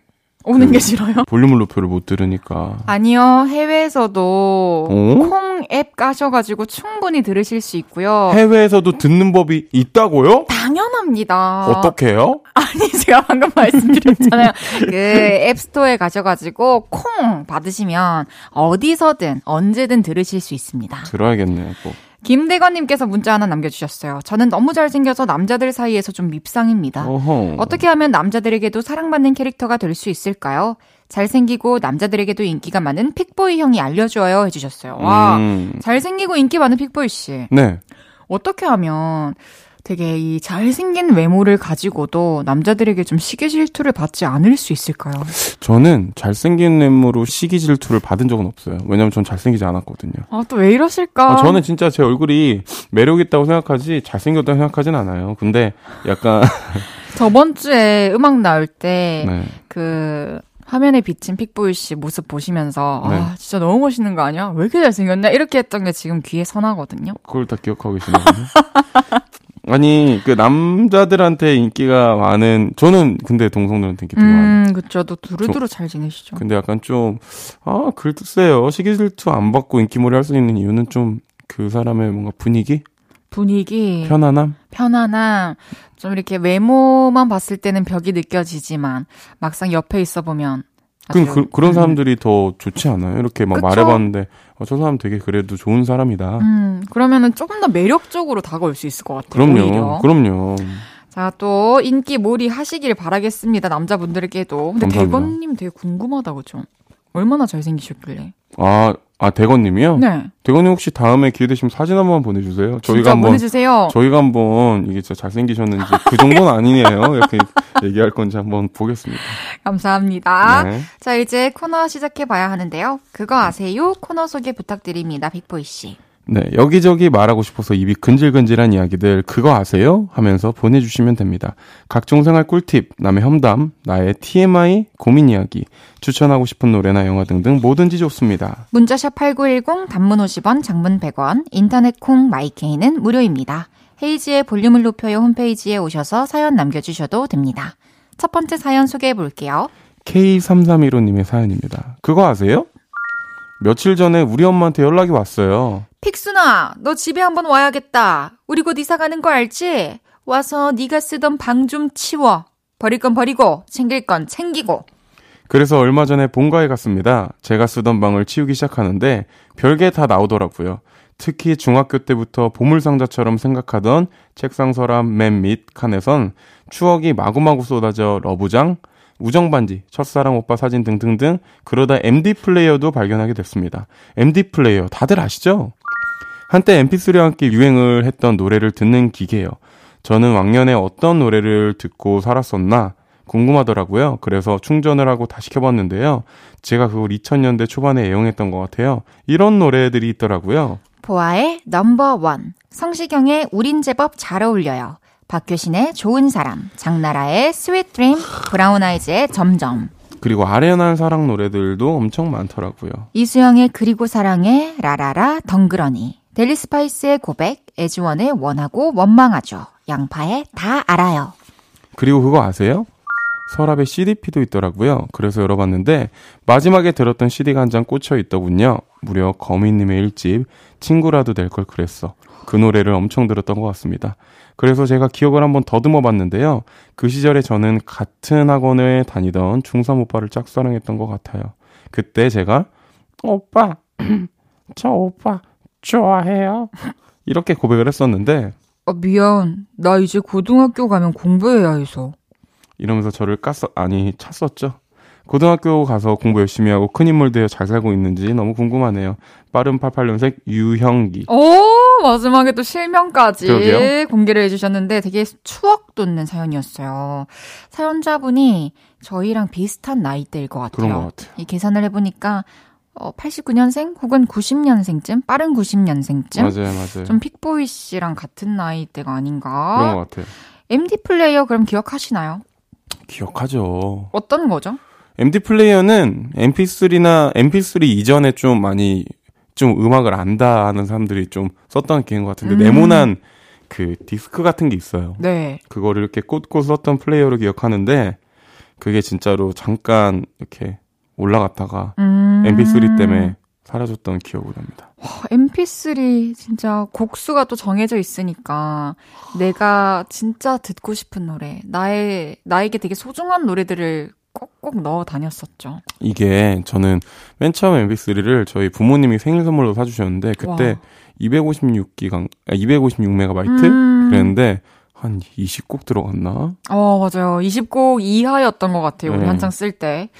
A: 오는
B: 그-
A: 게 싫어요?
B: 볼륨을 높여를 못 들으니까.
A: 아니요, 해외에서도
B: 어?
A: 콩앱 까셔가지고 충분히 들으실 수 있고요.
B: 해외에서도 듣는 법이 있다고요?
A: 당연합니다.
B: 어떻게요?
A: 아니 제가 방금 말씀드렸잖아요. 그 앱스토어에 가셔가지고 콩 받으시면 어디서든 언제든 들으실 수 있습니다.
B: 들어야겠네요, 꼭.
A: 김대건님께서 문자 하나 남겨주셨어요. 저는 너무 잘생겨서 남자들 사이에서 좀 밉상입니다.
B: 어허.
A: 어떻게 하면 남자들에게도 사랑받는 캐릭터가 될 수 있을까요? 잘생기고 남자들에게도 인기가 많은 픽보이 형이 알려줘요 해주셨어요. 와,
B: 음.
A: 잘생기고 인기 많은 픽보이 씨.
B: 네.
A: 어떻게 하면 되게 이 잘생긴 외모를 가지고도 남자들에게 좀 시기 질투를 받지 않을 수 있을까요?
B: 저는 잘생긴 외모로 시기 질투를 받은 적은 없어요. 왜냐면 전 잘생기지 않았거든요.
A: 아, 또 왜 이러실까?
B: 아, 저는 진짜 제 얼굴이 매력 있다고 생각하지 잘생겼다고 생각하진 않아요. 근데 약간
A: 저번 주에 음악 나올 때,
B: 네.
A: 그, 화면에 비친 픽보이 씨 모습 보시면서,
B: 네.
A: 아, 진짜 너무 멋있는 거 아니야? 왜 이렇게 잘생겼냐? 이렇게 했던 게 지금 귀에 선하거든요.
B: 그걸 다 기억하고 계시나요? 아니 그 남자들한테 인기가 많은 저는 근데 동성들한테 인기 되게 많아요.
A: 음, 그쵸. 또 두루두루 잘 지내시죠.
B: 근데 약간 좀, 아, 글쎄요. 시기 질투 안 받고 인기몰이 할 수 있는 이유는 좀 그 사람의 뭔가 분위기?
A: 분위기,
B: 편안함?
A: 편안함, 좀 이렇게 외모만 봤을 때는 벽이 느껴지지만, 막상 옆에 있어 보면.
B: 그, 그, 그런
A: 음,
B: 사람들이 더 좋지 않아요? 이렇게 막
A: 그쵸?
B: 말해봤는데, 어, 저 사람 되게 그래도 좋은 사람이다.
A: 음, 그러면은 조금 더 매력적으로 다가올 수 있을 것 같아요.
B: 그럼요.
A: 오히려.
B: 그럼요.
A: 자, 또 인기 몰이 하시길 바라겠습니다. 남자분들에게도. 근데
B: 감사합니다.
A: 대건님 되게 궁금하다, 그죠? 얼마나 잘생기셨길래.
B: 아, 아, 대건님이요?
A: 네.
B: 대건님 혹시 다음에 기회 되시면 사진 한 번만 보내주세요. 저희가 한번,
A: 보내주세요.
B: 저희가 한번 이게 진짜 잘생기셨는지 그 정도는 아니네요. 이렇게 얘기할 건지 한번 보겠습니다.
A: 감사합니다.
B: 네.
A: 자, 이제 코너 시작해 봐야 하는데요. 그거 아세요? 코너 소개 부탁드립니다. 빅보이 씨.
B: 네, 여기저기 말하고 싶어서 입이 근질근질한 이야기들 그거 아세요? 하면서 보내주시면 됩니다. 각종 생활 꿀팁, 남의 험담, 나의 TMI, 고민 이야기, 추천하고 싶은 노래나 영화 등등 뭐든지 좋습니다.
A: 문자샵 8910, 단문 50원, 장문 100원, 인터넷 콩 마이케이는 무료입니다. 헤이지의 볼륨을 높여요 홈페이지에 오셔서 사연 남겨주셔도 됩니다. 첫 번째 사연 소개해 볼게요.
B: K3315님의 사연입니다. 그거 아세요? 며칠 전에 우리 엄마한테 연락이 왔어요.
A: 픽순아, 너 집에 한번 와야겠다. 우리 곧 이사 가는 거 알지? 와서 네가 쓰던 방 좀 치워. 버릴 건 버리고, 챙길 건 챙기고.
B: 그래서 얼마 전에 본가에 갔습니다. 제가 쓰던 방을 치우기 시작하는데 별게 다 나오더라고요. 특히 중학교 때부터 보물상자처럼 생각하던 책상 서랍 맨 밑 칸에선 추억이 마구마구 쏟아져 러브장, 우정반지, 첫사랑 오빠 사진 등등등 그러다 MD 플레이어도 발견하게 됐습니다. MD 플레이어 다들 아시죠? 한때 MP3와 함께 유행을 했던 노래를 듣는 기계예요. 저는 왕년에 어떤 노래를 듣고 살았었나 궁금하더라고요. 그래서 충전을 하고 다시 켜봤는데요. 제가 그걸 2000년대 초반에 애용했던 것 같아요. 이런 노래들이 있더라고요.
A: 보아의 Number One, 성시경의 우린 제법 잘 어울려요. 박효신의 좋은 사람, 장나라의 Sweet Dream, 브라운 아이즈의 점점,
B: 그리고 아련한 사랑 노래들도 엄청 많더라고요.
A: 이수영의 그리고 사랑의 라라라 덩그러니, 델리 스파이스의 고백, 애즈원의 원하고 원망하죠. 양파의 다 알아요.
B: 그리고 그거 아세요? 서랍에 CDP도 있더라고요. 그래서 열어봤는데 마지막에 들었던 CD가 한 장 꽂혀 있더군요. 무려 거미님의 일집 친구라도 될 걸 그랬어. 그 노래를 엄청 들었던 것 같습니다. 그래서 제가 기억을 한번 더듬어 봤는데요. 그 시절에 저는 같은 학원에 다니던 중3 오빠를 짝사랑했던 것 같아요. 그때 제가 오빠 저 오빠 좋아해요. 이렇게 고백을 했었는데
A: 아, 미안. 나 이제 고등학교 가면 공부해야 해서.
B: 이러면서 저를 깠어 아니 찼었죠. 고등학교 가서 공부 열심히 하고 큰 인물 되어 잘 살고 있는지 너무 궁금하네요. 빠른 88년생 유형기.
A: 오, 마지막에 또 실명까지
B: 그러게요.
A: 공개를 해주셨는데 되게 추억 돋는 사연이었어요. 사연자분이 저희랑 비슷한 나이대일 것 같아요.
B: 그런 것 같아요.
A: 이 계산을 해보니까 어, 89년생 혹은 90년생쯤, 빠른 90년생쯤.
B: 맞아요, 맞아요.
A: 좀 픽보이 씨랑 같은 나이대가 아닌가.
B: 그런 것 같아요.
A: MD 플레이어 그럼 기억하시나요?
B: 기억하죠.
A: 어떤 거죠?
B: MD 플레이어는 MP3나 MP3 이전에 좀 많이 좀 음악을 안다 하는 사람들이 좀 썼던 기계인 것 같은데
A: 음.
B: 네모난 그 디스크 같은 게 있어요.
A: 네.
B: 그거를 이렇게 꽂고 썼던 플레이어로 기억하는데 그게 진짜로 잠깐 이렇게 올라갔다가
A: 음.
B: MP3 때문에 사라졌던 기억이 납니다.
A: MP3 진짜 곡수가 또 정해져 있으니까 내가 진짜 듣고 싶은 노래, 나의 나에게 되게 소중한 노래들을 꼭꼭 넣어 다녔었죠.
B: 이게 저는 맨 처음 MP3를 저희 부모님이 생일 선물로 사주셨는데 그때
A: 와.
B: 256기가, 아, 256메가바이트?
A: 음.
B: 그랬는데 한 20곡 들어갔나?
A: 어, 맞아요. 20곡 이하였던 것 같아요. 우리
B: 네.
A: 한창 쓸 때.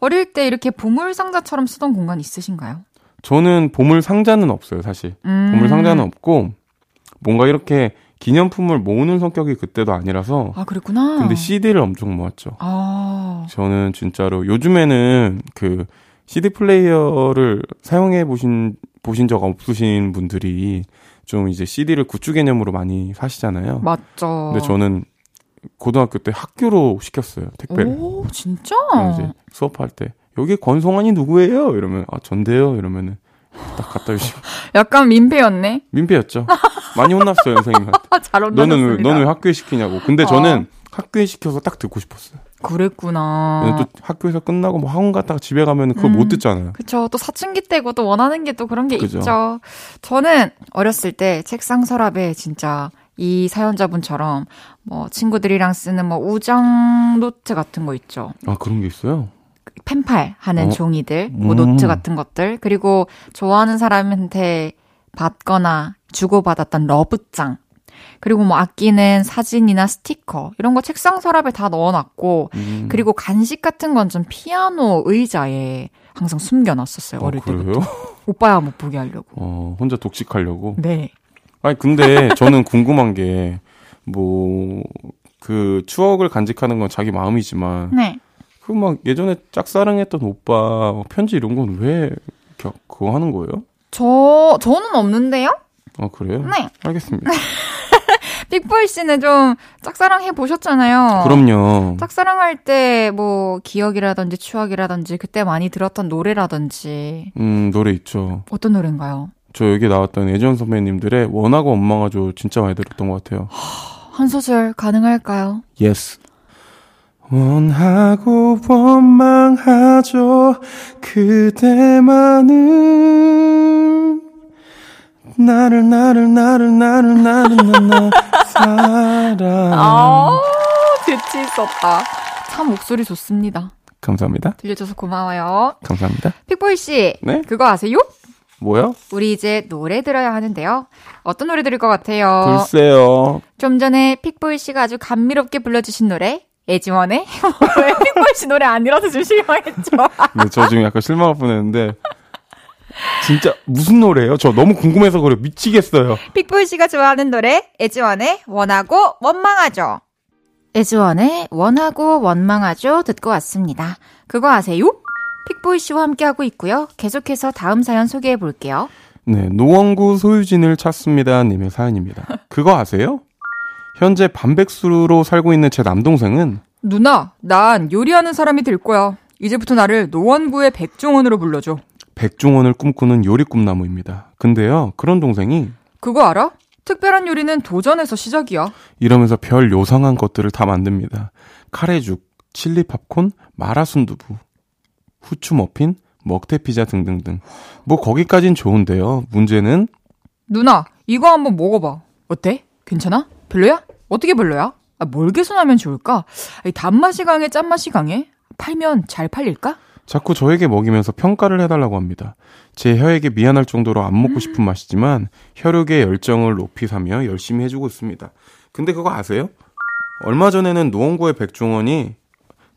A: 어릴 때 이렇게 보물 상자처럼 쓰던 공간 있으신가요?
B: 저는 보물 상자는 없어요, 사실.
A: 음.
B: 보물 상자는 없고 뭔가 이렇게 기념품을 모으는 성격이 그때도 아니라서
A: 아, 그랬구나.
B: 근데 CD를 엄청 모았죠.
A: 아.
B: 저는 진짜로 요즘에는 그 CD 플레이어를 사용해 보신 보신 적 없으신 분들이 좀 이제 CD를 굿즈 개념으로 많이 사시잖아요.
A: 맞죠.
B: 근데 저는 고등학교 때 학교로 시켰어요 택배를.
A: 오, 진짜?
B: 그럼 이제 수업할 때 여기 권송환이 누구예요? 이러면 아 전데요. 이러면은 딱 갖다 주시고
A: 약간 민폐였네.
B: 민폐였죠. 많이 혼났어요 선생님한테.
A: 아, 잘
B: 너는 왜. 너는 왜 학교에 시키냐고. 근데 저는 학교에 시켜서 딱 듣고 싶었어요.
A: 그랬구나.
B: 왜냐면 또 학교에서 끝나고 뭐 학원 갔다가 집에 가면 그걸
A: 음.
B: 못 듣잖아요.
A: 그쵸. 또 사춘기 때고 또 원하는 게 또 그런 게
B: 그죠.
A: 있죠. 저는 어렸을 때 책상 서랍에 진짜 이 사연자분처럼 뭐 친구들이랑 쓰는 뭐 우정 노트 같은 거 있죠.
B: 아 그런 게 있어요.
A: 펜팔 하는
B: 어?
A: 종이들, 뭐
B: 음.
A: 노트 같은 것들, 그리고 좋아하는 사람한테 받거나 주고받았던 러브장, 그리고 뭐 아끼는 사진이나 스티커, 이런 거 책상 서랍에 다 넣어놨고,
B: 음.
A: 그리고 간식 같은 건 좀 피아노 의자에 항상 숨겨놨었어요,
B: 어,
A: 어릴 때부터.
B: 그래요?
A: 오빠야 못 보게 하려고.
B: 어 혼자 독식하려고.
A: 네.
B: 아니 근데 저는 궁금한 게 뭐 그 추억을 간직하는 건 자기 마음이지만
A: 네.
B: 그 막 예전에 짝사랑했던 오빠 편지 이런 건 왜 그거 하는 거예요?
A: 저, 저는 없는데요?
B: 아 그래요?
A: 네.
B: 알겠습니다.
A: 빅보이 씨는 좀 짝사랑 해 보셨잖아요.
B: 그럼요.
A: 짝사랑할 때 뭐 기억이라든지 추억이라든지 그때 많이 들었던 노래라든지
B: 음 노래 있죠.
A: 어떤 노래인가요?
B: 저 여기 나왔던 예전 선배님들의 원하고 원망하죠 진짜 많이 들었던 것 같아요.
A: 한 소절 가능할까요?
B: Yes. 원하고 원망하죠 그대만은 나를 나를 나를 나를 나를 나나 사랑
A: 아, 빛이 있었다. 참 목소리 좋습니다.
B: 감사합니다
A: 들려줘서 고마워요.
B: 감사합니다
A: 픽보이 씨,
B: 네
A: 그거 아세요?
B: 뭐야
A: 우리 이제 노래 들어야 하는데요. 어떤 노래 들을 것 같아요?
B: 글쎄요
A: 좀 전에 픽보이 씨가 아주 감미롭게 불러주신 노래 애지원의 왜 픽보이 씨 노래 안 들어서 좀 실망했죠?
B: 네, 저 지금 약간 실망할 뻔했는데 진짜 무슨 노래예요? 저 너무 궁금해서 그래 미치겠어요.
A: 픽보이 씨가 좋아하는 노래 애지원의 원하고 원망하죠. 애지원의 원하고 원망하죠 듣고 왔습니다. 그거 아세요? 픽보이 씨와 함께하고 있고요. 계속해서 다음 사연 소개해 볼게요.
B: 네, 노원구 소유진을 찾습니다 님의 사연입니다. 그거 아세요? 현재 반백수로 살고 있는 제 남동생은
A: 누나, 난 요리하는 사람이 될 거야. 이제부터 나를 노원구의 백종원으로 불러줘.
B: 백종원을 꿈꾸는 요리 꿈나무입니다. 근데요, 그런 동생이
A: 그거 알아? 특별한 요리는 도전에서 시작이야.
B: 이러면서 별 요상한 것들을 다 만듭니다. 카레죽, 칠리 팝콘, 마라 순두부, 후추 머핀, 먹태 피자 등등등. 뭐 거기까진 좋은데요. 문제는
A: 누나, 이거 한번 먹어봐. 어때? 괜찮아? 별로야? 어떻게 별로야? 아, 뭘 개선하면 좋을까? 이 단맛이 강해, 짠맛이 강해? 팔면 잘 팔릴까?
B: 자꾸 저에게 먹이면서 평가를 해달라고 합니다. 제 혀에게 미안할 정도로 안 먹고 싶은 맛이지만 혈육의 열정을 높이 사며 열심히 해주고 있습니다. 근데 그거 아세요? 얼마 전에는 노원구의 백종원이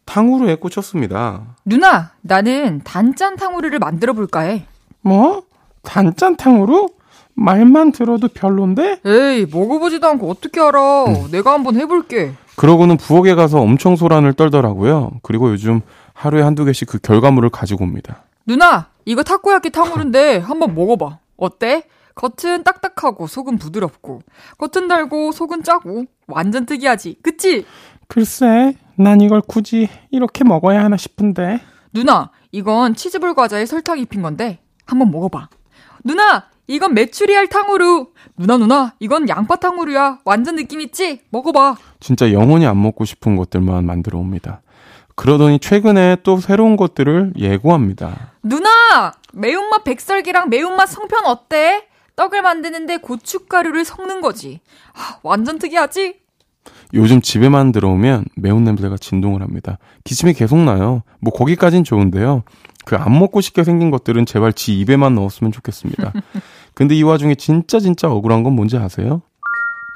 B: 탕후루에 꽂혔습니다.
A: 누나, 나는 단짠 탕후루를 만들어 볼까 해.
B: 뭐? 단짠 탕후루? 말만 들어도 별론데?
A: 에이, 먹어보지도 않고 어떻게 알아? 내가 한번 해볼게.
B: 그러고는 부엌에 가서 엄청 소란을 떨더라고요. 그리고 요즘 하루에 한두 개씩 그 결과물을 가지고 옵니다.
A: 누나, 이거 타코야끼 탕후루인데 한번 먹어봐. 어때? 겉은 딱딱하고 속은 부드럽고 겉은 달고 속은 짜고 완전 특이하지. 그치?
B: 글쎄, 난 이걸 굳이 이렇게 먹어야 하나 싶은데.
A: 누나, 이건 치즈볼 과자에 설탕 입힌 건데 한번 먹어봐. 누나, 이건 메추리알 탕후루. 누나 누나, 이건 양파 탕후루야. 완전 느낌 있지? 먹어봐.
B: 진짜 영원히 안 먹고 싶은 것들만 만들어 옵니다. 그러더니 최근에 또 새로운 것들을 예고합니다.
A: 누나, 매운맛 백설기랑 매운맛 성편 어때? 떡을 만드는데 고춧가루를 섞는 거지. 아, 완전 특이하지?
B: 요즘 집에만 들어오면 매운 냄새가 진동을 합니다. 기침이 계속 나요. 뭐 거기까진 좋은데요. 그 안 먹고 싶게 생긴 것들은 제발 지 입에만 넣었으면 좋겠습니다. 근데 이 와중에 진짜 진짜 억울한 건 뭔지 아세요?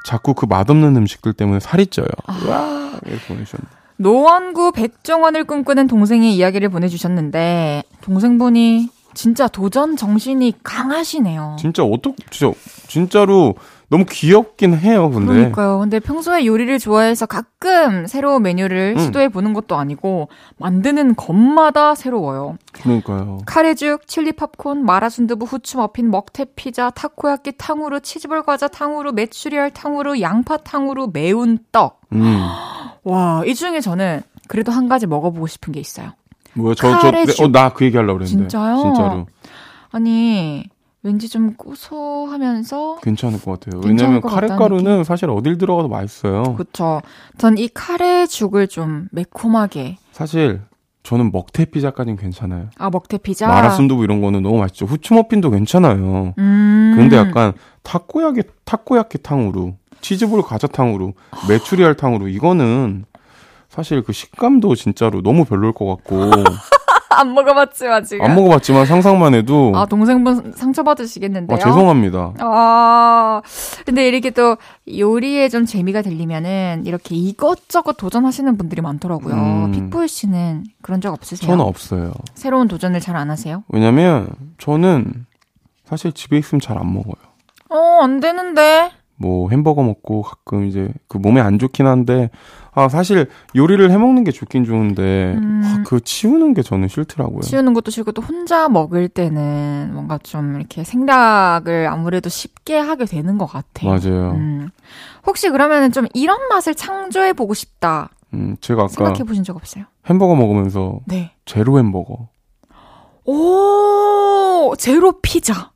B: 자꾸 그 맛없는 음식들 때문에 살이 쪄요. 와, 이렇게 보내주셨네.
A: 노원구 백종원을 꿈꾸는 동생의 이야기를 보내주셨는데 동생분이 진짜 도전 정신이 강하시네요.
B: 진짜 어떻게 진짜 진짜로 너무 귀엽긴 해요, 근데.
A: 그러니까요. 근데 평소에 요리를 좋아해서 가끔 새로운 메뉴를
B: 음.
A: 시도해 보는 것도 아니고 만드는 것마다 새로워요.
B: 그러니까요.
A: 카레죽, 칠리 팝콘, 마라 순두부, 후추 머핀, 먹태 피자, 타코야끼 탕후루, 치즈볼 과자 탕후루, 메추리알 탕후루, 양파 탕후루, 매운 떡.
B: 음.
A: 와, 이 중에 저는 그래도 한 가지 먹어보고 싶은 게 있어요.
B: 뭐야, 저, 저,
A: 카레죽.
B: 네, 어, 나 그 얘기 하려고 그랬는데.
A: 진짜요?
B: 진짜로.
A: 아니, 왠지 좀 고소하면서
B: 괜찮을 것 같아요.
A: 괜찮을
B: 왜냐면
A: 것
B: 카레 가루는
A: 같다는
B: 사실 어딜 들어가도 맛있어요.
A: 그쵸. 전이 카레 죽을 좀 매콤하게.
B: 사실 저는 먹태 피자까지는 괜찮아요.
A: 아, 먹태 피자.
B: 마라 순두부 이런 거는 너무 맛있죠. 후추 머핀도 괜찮아요.
A: 음.
B: 근데 약간 타코야키 타코야키 탕으로 치즈볼 과자탕으로 메추리알 탕으로 이거는 사실 그 식감도 진짜로 너무 별로일 것 같고
A: 안 먹어봤지만 지금.
B: 안 먹어봤지만 상상만 해도
A: 아, 동생분 상처 받으시겠는데요?
B: 아, 죄송합니다.
A: 아, 근데 이렇게 또 요리에 좀 재미가 들리면은 이렇게 이것저것 도전하시는 분들이 많더라고요.
B: 음.
A: 픽보이 씨는 그런 적 없으세요?
B: 저는 없어요.
A: 새로운 도전을 잘 안 하세요?
B: 왜냐면 저는 사실 집에 있으면 잘 안 먹어요.
A: 어, 안 되는데.
B: 뭐 햄버거 먹고 가끔 이제 그 몸에 안 좋긴 한데 아 사실 요리를 해 먹는 게 좋긴 좋은데
A: 음.
B: 아, 그 치우는 게 저는 싫더라고요.
A: 치우는 것도 싫고 또 혼자 먹을 때는 뭔가 좀 이렇게 생각을 아무래도 쉽게 하게 되는 것 같아요.
B: 맞아요.
A: 음. 혹시 그러면은 좀 이런 맛을 창조해 보고 싶다
B: 음, 제가 아까
A: 생각해 보신 적 없어요?
B: 햄버거 먹으면서
A: 네.
B: 제로 햄버거
A: 오, 제로 피자.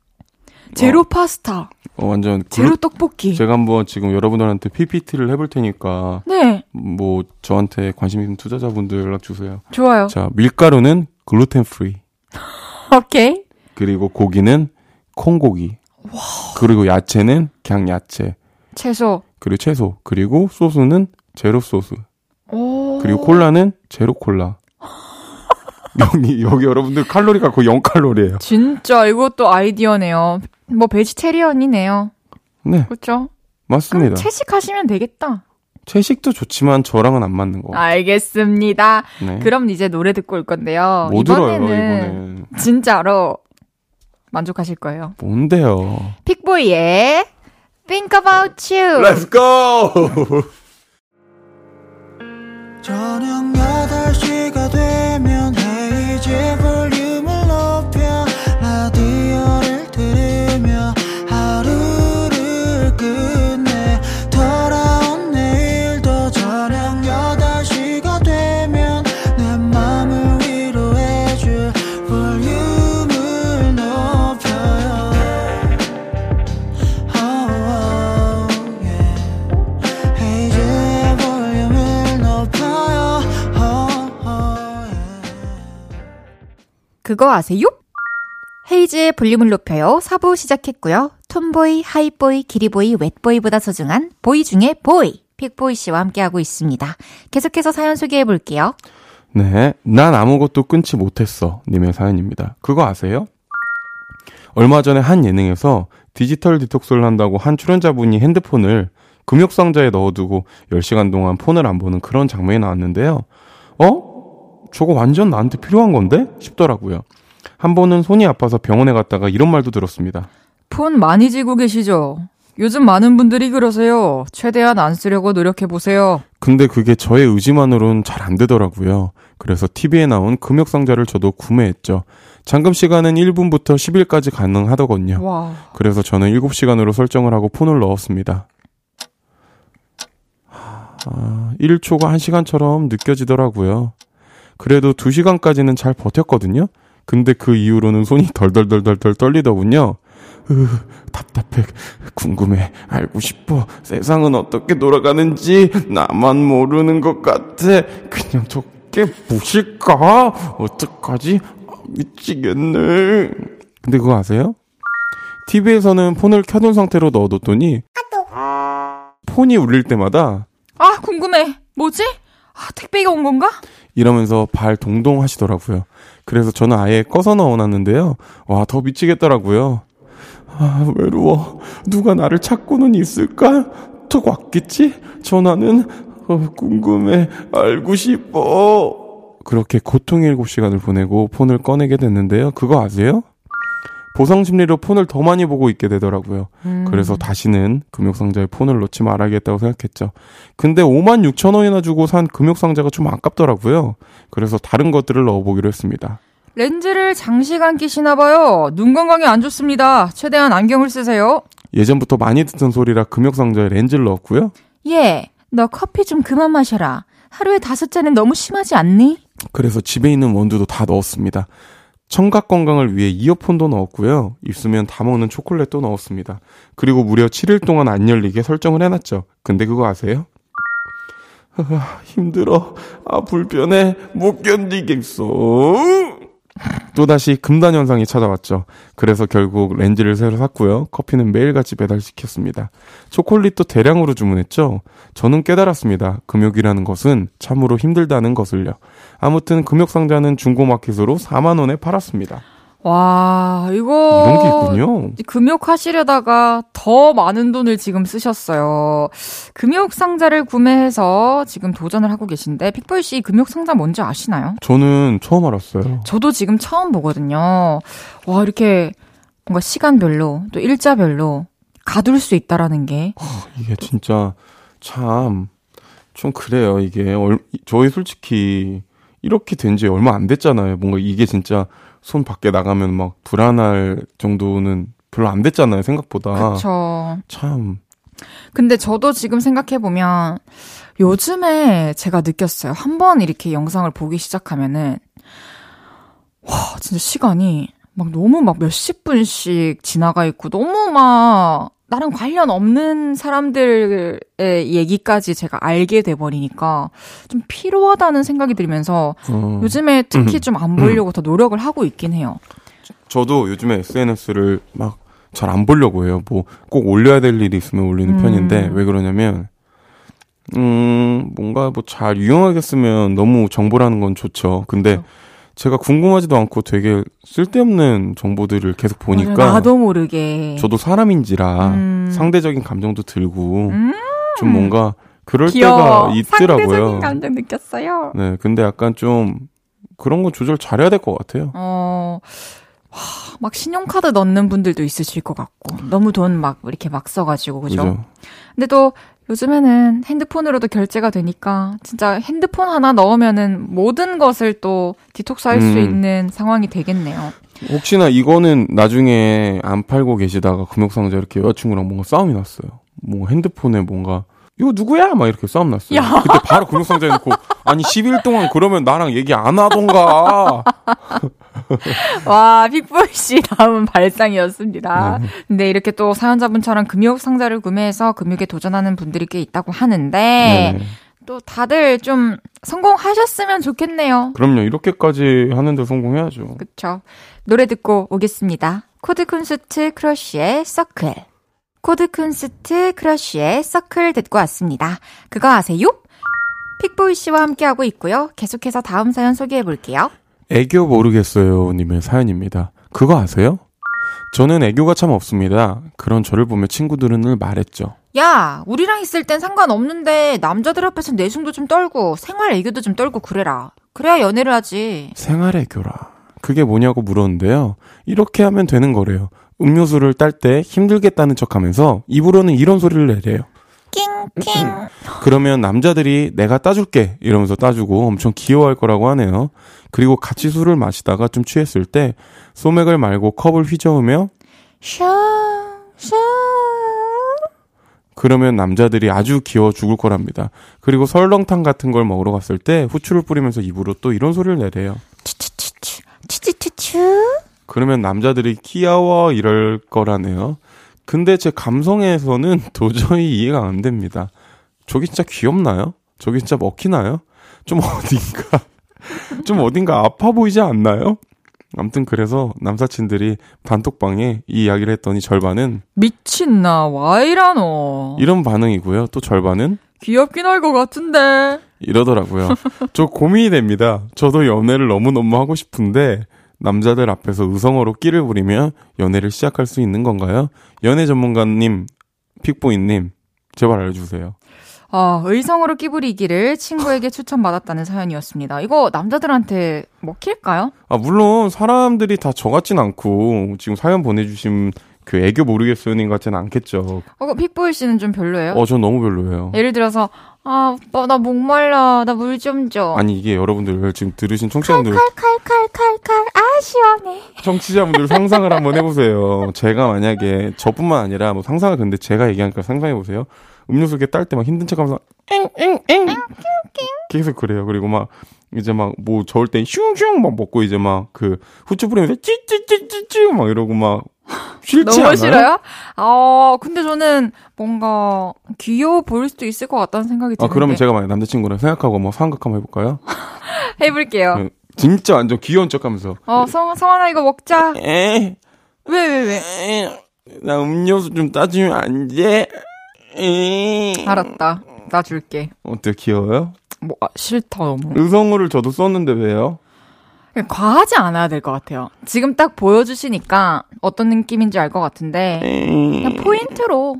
A: 제로 파스타.
B: 어, 완전
A: 제로
B: 글루-
A: 떡볶이.
B: 제가 한번 지금 여러분들한테 PPT를 해볼 테니까
A: 네,
B: 뭐 저한테 관심 있는 투자자분들 연락 주세요.
A: 좋아요.
B: 자 밀가루는 글루텐 프리
A: 오케이.
B: 그리고 고기는 콩고기 그리고 야채는 그냥 야채
A: 채소.
B: 그리고 채소 그리고 소스는 제로 소스
A: 오.
B: 그리고 콜라는 제로 콜라. 여기 여기 여러분들 칼로리가 거의 0 칼로리예요.
A: 진짜 이것도 아이디어네요. 뭐 베지테리언이네요.
B: 네
A: 그렇죠?
B: 맞습니다.
A: 채식하시면 되겠다.
B: 채식도 좋지만 저랑은 안 맞는 거.
A: 알겠습니다.
B: 네.
A: 그럼 이제 노래 듣고 올 건데요.
B: 못 들어요
A: 이번에는
B: 이번엔.
A: 진짜로 만족하실 거예요.
B: 뭔데요?
A: 픽보이의 Think About You.
B: Let's go.
C: 저녁 8시가 되면 헤이
A: 그거 아세요? 헤이즈의 볼륨을 높여요. 4부 시작했고요. 톰보이, Hype Boy, 기리보이, wet boy보다 소중한 보이 중에 보이. 픽보이 씨와 함께하고 있습니다. 계속해서 사연 소개해 볼게요.
B: 네, 난 아무것도 끊지 못했어. 님의 사연입니다. 그거 아세요? 얼마 전에 한 예능에서 디지털 디톡스를 한다고 한 출연자분이 핸드폰을 금욕상자에 넣어두고 10시간 동안 폰을 안 보는 그런 장면이 나왔는데요. 어? 저거 완전 나한테 필요한 건데? 싶더라고요. 한 번은 손이 아파서 병원에 갔다가 이런 말도 들었습니다.
A: 폰 많이 쥐고 계시죠? 요즘 많은 분들이 그러세요. 최대한 안 쓰려고 노력해 보세요.
B: 근데 그게 저의 의지만으로는 잘안 되더라고요. 그래서 TV에 나온 금욕상자를 저도 구매했죠. 잠금 시간은 1분부터 10일까지 가능하더군요.
A: 와.
B: 그래서 저는 7시간으로 설정을 하고 폰을 넣었습니다. 아, 1초가 1시간처럼 느껴지더라고요. 그래도 2시간까지는 잘 버텼거든요. 근데 그 이후로는 손이 덜덜덜덜덜 떨리더군요. 으, 답답해, 궁금해, 알고 싶어. 세상은 어떻게 돌아가는지 나만 모르는 것 같아. 그냥 저게 무실까? 어떡하지? 아, 미치겠네. 근데 그거 아세요? TV에서는 폰을 켜둔 상태로 넣어뒀더니 폰이 울릴 때마다
A: 아, 궁금해. 뭐지? 아, 택배가 온 건가?
B: 이러면서 발 동동 하시더라고요. 그래서 저는 아예 꺼서 넣어놨는데요. 와, 더 미치겠더라고요. 아, 외로워. 누가 나를 찾고는 있을까? 톡 왔겠지? 전화는? 어, 궁금해. 알고 싶어. 그렇게 고통의 7시간을 보내고 폰을 꺼내게 됐는데요. 그거 아세요? 보상 심리로 폰을 더 많이 보고 있게 되더라고요.
A: 음.
B: 그래서 다시는 금욕상자에 폰을 놓지 말아야겠다고 생각했죠. 근데 5만 6천 원이나 주고 산 금욕상자가 좀 아깝더라고요. 그래서 다른 것들을 넣어보기로 했습니다.
A: 렌즈를 장시간 끼시나 봐요. 눈 건강에 안 좋습니다. 최대한 안경을 쓰세요.
B: 예전부터 많이 듣던 소리라 금욕상자에 렌즈를 넣었고요.
A: 예, 너 커피 좀 그만 마셔라. 하루에 다섯 잔은 너무 심하지 않니?
B: 그래서 집에 있는 원두도 다 넣었습니다. 청각 건강을 위해 이어폰도 넣었고요. 있으면 다 먹는 초콜릿도 넣었습니다. 그리고 무려 7일 동안 안 열리게 설정을 해놨죠. 근데 그거 아세요? 아, 힘들어. 아, 불편해. 못 견디겠어. 또다시 금단 현상이 찾아왔죠. 그래서 결국 렌즈를 새로 샀고요. 커피는 매일같이 배달시켰습니다. 초콜릿도 대량으로 주문했죠. 저는 깨달았습니다. 금욕이라는 것은 참으로 힘들다는 것을요. 아무튼 금욕 상자는 중고마켓으로 4만 원에 팔았습니다.
A: 와, 이거.
B: 이런 게 있군요.
A: 금욕 하시려다가 더 많은 돈을 지금 쓰셨어요. 금욕 상자를 구매해서 지금 도전을 하고 계신데, 픽보이 씨 금욕 상자 뭔지 아시나요?
B: 저는 처음 알았어요.
A: 저도 지금 처음 보거든요. 와, 이렇게 뭔가 시간별로 또 일자별로 가둘 수 있다라는 게.
B: 이게 진짜 참 좀 그래요. 이게 얼, 저희 솔직히 이렇게 된 지 얼마 안 됐잖아요. 뭔가 이게 진짜 손 밖에 나가면 막 불안할 정도는 별로 안 됐잖아요. 생각보다.
A: 그쵸.
B: 참
A: 근데 저도 지금 생각해 보면 요즘에 제가 느꼈어요. 한 번 이렇게 영상을 보기 시작하면은 와, 진짜 시간이 막 너무 막 몇십 분씩 지나가 있고 너무 막 나랑 관련 없는 사람들의 얘기까지 제가 알게 돼버리니까 좀 피로하다는 생각이 들면서
B: 어,
A: 요즘에 특히 좀 안 보려고 더 노력을 하고 있긴 해요.
B: 저도 요즘에 SNS를 막 잘 안 보려고 해요. 뭐 꼭 올려야 될 일이 있으면 올리는
A: 음.
B: 편인데 왜 그러냐면 음 뭔가 뭐 잘 유용하게 쓰면 너무 정보라는 건 좋죠. 근데
A: 그렇죠.
B: 제가 궁금하지도 않고 되게 쓸데없는 정보들을 계속 보니까
A: 맞아요. 나도 모르게.
B: 저도 사람인지라
A: 음.
B: 상대적인 감정도 들고
A: 음.
B: 좀 뭔가 그럴
A: 귀여워.
B: 때가 있더라고요.
A: 상대적인 감정 느꼈어요.
B: 네, 근데 약간 좀 그런 거 조절 잘해야 될 것 같아요.
A: 어, 와, 막 신용카드 넣는 분들도 있으실 것 같고, 너무 돈 막 이렇게 막 써가지고, 그죠?
B: 그죠?
A: 근데 또 요즘에는 핸드폰으로도 결제가 되니까, 진짜 핸드폰 하나 넣으면은 모든 것을 또 디톡스 할수
B: 음.
A: 있는 상황이 되겠네요.
B: 혹시나 이거는 나중에 안 팔고 계시다가 금욕상자 이렇게 여자친구랑 뭔가 싸움이 났어요. 뭐 핸드폰에 뭔가 이거 누구야? 막 이렇게 싸움 났어요.
A: 야.
B: 그때 바로 금욕상자에 놓고 아니 10일 동안 그러면 나랑 얘기 안 하던가.
A: 와, 픽보이 씨 다음은 발상이었습니다.
B: 네.
A: 근데 이렇게 또 사연자분처럼 금욕 상자를 구매해서 금욕에 도전하는 분들이 꽤 있다고 하는데,
B: 네네.
A: 또 다들 좀 성공하셨으면 좋겠네요.
B: 그럼요. 이렇게까지 하는데 성공해야죠.
A: 그쵸. 노래 듣고 오겠습니다. 코드 쿤스트 크러쉬의 서클. 코드 쿤스트 크러쉬의 서클 듣고 왔습니다. 그거 아세요? 픽보이 씨와 함께하고 있고요. 계속해서 다음 사연 소개해 볼게요.
B: 애교 모르겠어요 님의 사연입니다. 그거 아세요? 저는 애교가 참 없습니다. 그런 저를 보며 친구들은 늘 말했죠.
A: 야, 우리랑 있을 땐 상관없는데 남자들 앞에서 내숭도 좀 떨고 생활 애교도 좀 떨고 그래라. 그래야 연애를 하지.
B: 생활 애교라. 그게 뭐냐고 물었는데요. 이렇게 하면 되는 거래요. 음료수를 딸 때 힘들겠다는 척 하면서 입으로는 이런 소리를 내래요.
A: 낑낑.
B: 그러면 남자들이 내가 따줄게 이러면서 따주고 엄청 귀여워할 거라고 하네요. 그리고 같이 술을 마시다가 좀 취했을 때 소맥을 말고 컵을 휘저으며
A: 샤, 샤.
B: 그러면 남자들이 아주 귀여워 죽을 거랍니다. 그리고 설렁탕 같은 걸 먹으러 갔을 때 후추를 뿌리면서 입으로 또 이런 소리를 내래요.
A: 추추추추. 추추추추.
B: 그러면 남자들이 귀여워 이럴 거라네요. 근데 제 감성에서는 도저히 이해가 안 됩니다. 저게 진짜 귀엽나요? 저게 진짜 먹히나요? 좀 어딘가 좀 어딘가 아파 보이지 않나요? 아무튼 그래서 남사친들이 단톡방에 이 이야기를 했더니 절반은
A: 미친나, 와이라노.
B: 이런 반응이고요. 또 절반은
A: 귀엽긴 할 것 같은데.
B: 이러더라고요. 저 고민이 됩니다. 저도 연애를 너무너무 하고 싶은데 남자들 앞에서 의성어로 끼를 부리며 연애를 시작할 수 있는 건가요? 연애 전문가님, 픽보이님, 제발 알려주세요.
A: 아, 의성으로 끼부리기를 친구에게 추천받았다는 사연이었습니다. 이거 남자들한테 먹힐까요?
B: 아, 물론 사람들이 다 저 같진 않고 지금 사연 보내주신 그 애교 모르겠어요님 같지는 않겠죠.
A: 어, 픽보이 씨는 좀 별로예요?
B: 어, 전 너무 별로예요.
A: 예를 들어서 아 오빠 나 목말라 나 물 좀 줘.
B: 아니 이게 여러분들 지금 들으신 청취자분들
A: 칼칼칼칼칼 아 시원해.
B: 청취자분들 상상을 한번 해보세요. 제가 만약에 저뿐만 아니라 뭐 상상을 근데 제가 얘기하니까 상상해 보세요. 음료수 이렇게 딸 때 막 힘든 척 하면서 엥 엥 엥 계속 그래요. 그리고 막 이제 막 뭐 저을 땐 슝슝 막 먹고 이제 막 그 후추 뿌리면서 찌찌찌찌찌 막 이러고 막 싫지
A: 너무
B: 않아요?
A: 싫어요? 아 근데 저는 뭔가 귀여워 보일 수도 있을 것 같다는 생각이
B: 아
A: 드는데.
B: 그러면 제가 만약 남자친구랑 생각하고 뭐 상극 한번 해볼까요?
A: 해볼게요.
B: 그 진짜 완전 귀여운 척하면서
A: 어 성, 성환아 이거 먹자.
B: 에,
A: 왜 왜 왜?
B: 에, 나 음료수 좀 따주면 안 돼? 에.
A: 알았다. 나 줄게.
B: 어때 귀여워요?
A: 뭐 아, 싫다 너무.
B: 의성어를 저도 썼는데 왜요?
A: 과하지 않아야 될 것 같아요. 지금 딱 보여주시니까 어떤 느낌인지 알 것 같은데 그냥 포인트로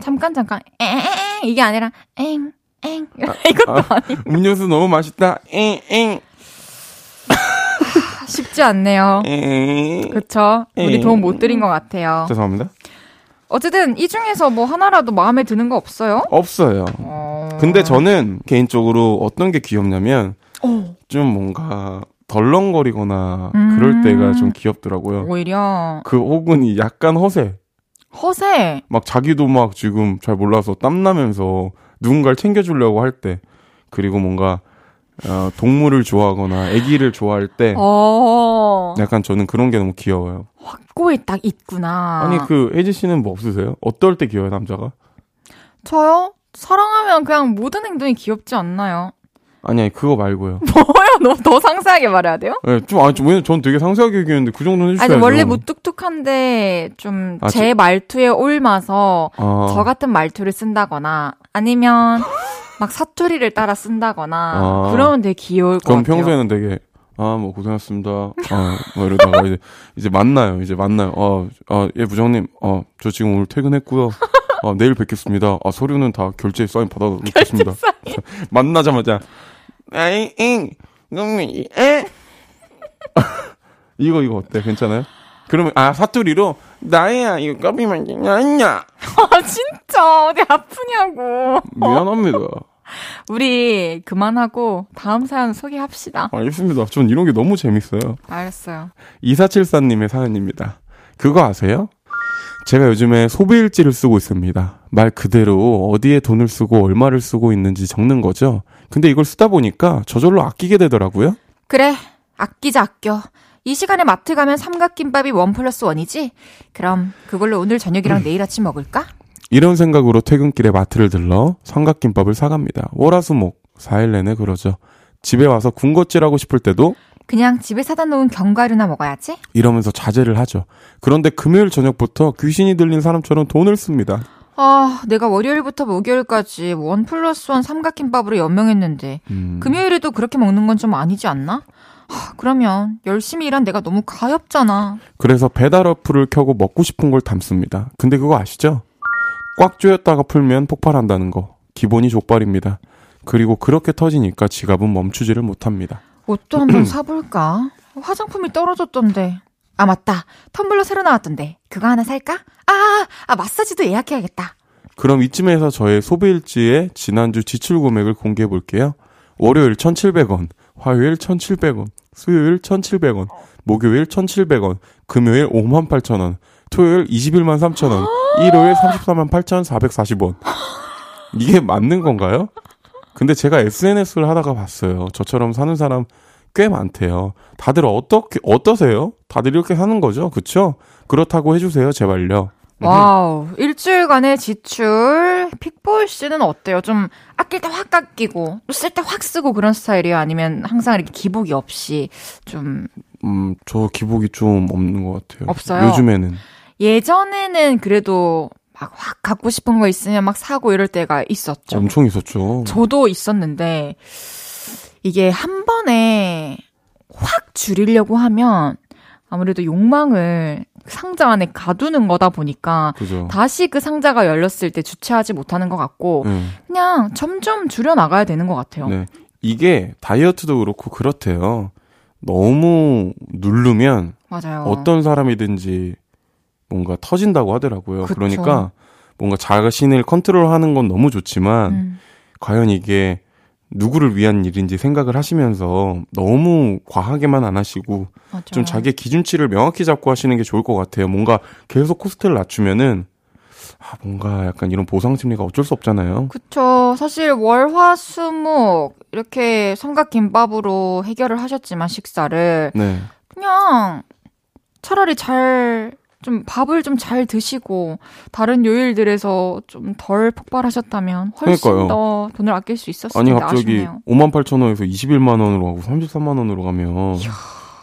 A: 잠깐 잠깐 엥 이게 아니라 엥 엥. 이것도 아, 니
B: 음료수 너무 맛있다. 엥,
A: 쉽지 않네요.
B: 엥.
A: 그쵸? 우리 도움 못 드린 것 같아요.
B: 죄송합니다.
A: 어쨌든 이 중에서 뭐 하나라도 마음에 드는 거 없어요?
B: 없어요.
A: 어...
B: 근데 저는 개인적으로 어떤 게 귀엽냐면
A: 어,
B: 좀 뭔가 덜렁거리거나
A: 음.
B: 그럴 때가 좀 귀엽더라고요.
A: 오히려
B: 그 혹은 이 약간 허세.
A: 허세.
B: 막 자기도 막 지금 잘 몰라서 땀 나면서 누군가를 챙겨주려고 할 때. 그리고 뭔가 어, 동물을 좋아하거나 아기를 좋아할 때
A: 어,
B: 약간 저는 그런 게 너무 귀여워요.
A: 확고히 딱 있구나.
B: 아니 그 혜지 씨는 뭐 없으세요? 어떨 때 귀여워요 남자가?
A: 저요? 사랑하면 그냥 모든 행동이 귀엽지 않나요?
B: 아니 아니 그거 말고요.
A: 뭐요? 너무 더 상세하게 말해야 돼요?
B: 네, 좀 아니 좀 왜냐면 전 되게 상세하게 얘기했는데 그 정도는 해주셔야죠.
A: 아니 원래 무뚝뚝한데 좀
B: 아,
A: 제 말투에 옮아서
B: 아,
A: 저 같은 말투를 쓴다거나 아니면 막 사투리를 따라 쓴다거나
B: 아.
A: 그러면 되게 귀여울 것
B: 그럼
A: 같아요.
B: 평소에는 되게 아 뭐 고생하셨습니다. 아 뭐 이러다가 이제 이제 만나요. 이제 만나요. 아아예 부장님 아저 지금 오늘 퇴근했고요. 아 내일 뵙겠습니다. 아 서류는 다 결제 사인 받아 놓겠습니다. 만나자마자 아잉 에 이거 이거 어때? 괜찮아요? 그러면 아 사투리로 나야 이거 커피만 냐냐
A: 아 진짜 어디 아프냐고.
B: 미안합니다.
A: 우리 그만하고 다음 사연 소개합시다.
B: 알겠습니다. 전 이런 게 너무 재밌어요.
A: 알았어요.
B: 2474님의 사연입니다. 그거 아세요? 제가 요즘에 소비일지를 쓰고 있습니다. 말 그대로 어디에 돈을 쓰고 얼마를 쓰고 있는지 적는 거죠. 근데 이걸 쓰다 보니까 저절로 아끼게 되더라고요.
A: 그래 아끼자 아껴. 이 시간에 마트 가면 삼각김밥이 원 플러스 원이지? 그럼 그걸로 오늘 저녁이랑 내일 아침 먹을까?
B: 이런 생각으로 퇴근길에 마트를 들러 삼각김밥을 사갑니다. 월화수목 4일 내내 그러죠. 집에 와서 군것질하고 싶을 때도
A: 그냥 집에 사다 놓은 견과류나 먹어야지.
B: 이러면서 자제를 하죠. 그런데 금요일 저녁부터 귀신이 들린 사람처럼 돈을 씁니다.
A: 아, 내가 월요일부터 목요일까지 원 플러스 원 삼각김밥으로 연명했는데
B: 음,
A: 금요일에도 그렇게 먹는 건 좀 아니지 않나? 하, 그러면 열심히 일한 내가 너무 가엾잖아.
B: 그래서 배달 어플을 켜고 먹고 싶은 걸 담습니다. 근데 그거 아시죠? 꽉 조였다가 풀면 폭발한다는 거. 기본이 족발입니다. 그리고 그렇게 터지니까 지갑은 멈추지를 못합니다.
A: 옷도 한번 사볼까? 화장품이 떨어졌던데. 아, 맞다. 텀블러 새로 나왔던데. 그거 하나 살까? 아, 아, 마사지도 예약해야겠다.
B: 그럼 이쯤에서 저의 소비일지의 지난주 지출 금액을 공개해 볼게요. 월요일 1,700원, 화요일 1,700원, 수요일 1,700원, 목요일 1,700원, 금요일 58,000원, 토요일 21만 3천 원, 일요일 34만 8,440원. 이게 맞는 건가요? 근데 제가 SNS를 하다가 봤어요. 저처럼 사는 사람 꽤 많대요. 다들 어떻게, 어떠세요? 다들 이렇게 사는 거죠? 그쵸? 그렇다고 해주세요, 제발요.
A: 와우. 일주일간의 지출. 픽보이 씨는 어때요? 좀 아낄 때 확 아끼고, 또 쓸 때 확 쓰고 그런 스타일이에요? 아니면 항상 이렇게 기복이 없이 좀.
B: 음, 저 기복이 좀 없는 것 같아요.
A: 없어요?
B: 요즘에는.
A: 예전에는 그래도 막 확 갖고 싶은 거 있으면 막 사고 이럴 때가 있었죠.
B: 엄청 있었죠.
A: 저도 있었는데, 이게 한 번에 확 줄이려고 하면 아무래도 욕망을 상자 안에 가두는 거다 보니까
B: 그죠.
A: 다시 그 상자가 열렸을 때 주체하지 못하는 것 같고
B: 네.
A: 그냥 점점 줄여 나가야 되는 것 같아요.
B: 네. 이게 다이어트도 그렇고 그렇대요. 너무 누르면
A: 맞아요.
B: 어떤 사람이든지 뭔가 터진다고 하더라고요.
A: 그쵸.
B: 그러니까 뭔가 자신을 컨트롤하는 건 너무 좋지만
A: 음,
B: 과연 이게 누구를 위한 일인지 생각을 하시면서 너무 과하게만 안 하시고
A: 맞아요.
B: 좀 자기의 기준치를 명확히 잡고 하시는 게 좋을 것 같아요. 뭔가 계속 코스트를 낮추면은 아 뭔가 약간 이런 보상 심리가 어쩔 수 없잖아요.
A: 그쵸. 사실 월 화 수 목 이렇게 삼각김밥으로 해결을 하셨지만 식사를
B: 네.
A: 그냥 차라리 잘 좀 밥을 좀 잘 드시고 다른 요일들에서 좀 덜 폭발하셨다면 훨씬
B: 그러니까요.
A: 더 돈을 아낄 수 있었을
B: 아니
A: 텐데
B: 갑자기
A: 아쉽네요.
B: 5만 8천 원에서 21만 원으로 하고 33만 원으로 가면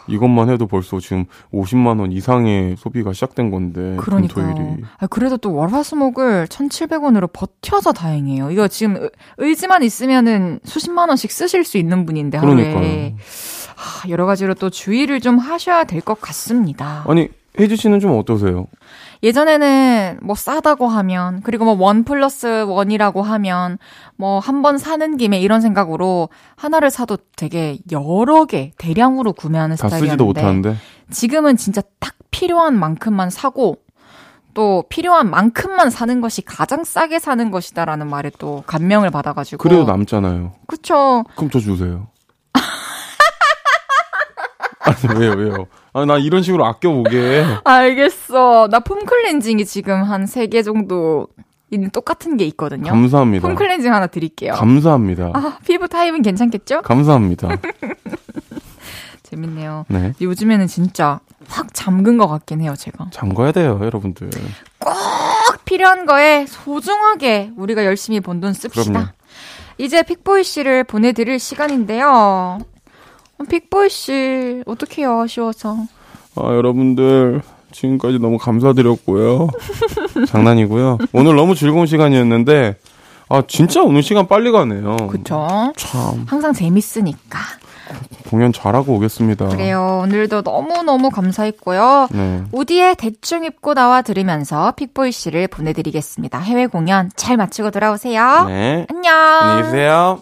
B: 이것만 해도 벌써 지금 50만 원 이상의 소비가 시작된 건데
A: 그러니까요. 아, 그래도 또 월화수목을 1,700원으로 버텨서 다행이에요. 이거 지금 의- 의지만 있으면은 수십만 원씩 쓰실 수 있는 분인데 하루에
B: 그러니까요.
A: 하, 여러 가지로 또 주의를 좀 하셔야 될 것 같습니다.
B: 아니 혜지 씨는 좀 어떠세요?
A: 예전에는 뭐 싸다고 하면 그리고 뭐 원 플러스 원이라고 하면 뭐 한 번 사는 김에 이런 생각으로 하나를 사도 되게 여러 개 대량으로 구매하는
B: 다
A: 스타일이었는데
B: 쓰지도 못하는데
A: 지금은 진짜 딱 필요한 만큼만 사고 또 필요한 만큼만 사는 것이 가장 싸게 사는 것이다라는 말에 또 감명을 받아가지고
B: 그래도 남잖아요.
A: 그쵸
B: 그럼 저 주세요. 아니 왜요 왜요? 아니 나 이런 식으로 아껴 보게.
A: 알겠어 나 폼 클렌징이 지금 한세개 정도 있는 똑같은 게 있거든요
B: 감사합니다.
A: 폼 클렌징 하나 드릴게요
B: 감사합니다.
A: 아 피부 타입은 괜찮겠죠?
B: 감사합니다.
A: 재밌네요
B: 네.
A: 요즘에는 진짜 확 잠근 것 같긴 해요 제가
B: 잠가야 돼요, 여러분들.
A: 꼭 필요한 거에 소중하게 우리가 열심히 번 돈 씁시다.
B: 그럼요.
A: 이제 픽보이 씨를 보내드릴 시간인데요. 어, 픽보이 씨 어떡해요 아쉬워서.
B: 아, 여러분들 지금까지 너무 감사드렸고요. 장난이고요. 오늘 너무 즐거운 시간이었는데 아, 진짜 오늘 시간 빨리 가네요.
A: 그쵸?
B: 참
A: 항상 재밌으니까.
B: 공연 잘하고 오겠습니다.
A: 그래요. 오늘도 너무너무 감사했고요.
B: 네.
A: 우디의 대충 입고 나와 들으면서 픽보이 씨를 보내드리겠습니다. 해외 공연 잘 마치고 돌아오세요.
B: 네.
A: 안녕.
B: 안녕히 계세요.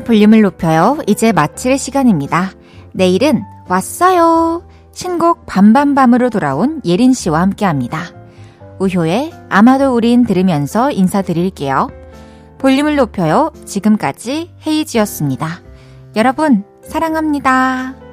A: 볼륨을 높여요. 이제 마칠 시간입니다. 내일은 왔어요. 신곡 밤밤밤으로 돌아온 예린 씨와 함께 합니다. 우효의 아마도 우린 들으면서 인사드릴게요. 볼륨을 높여요. 지금까지 헤이지였습니다. 여러분, 사랑합니다.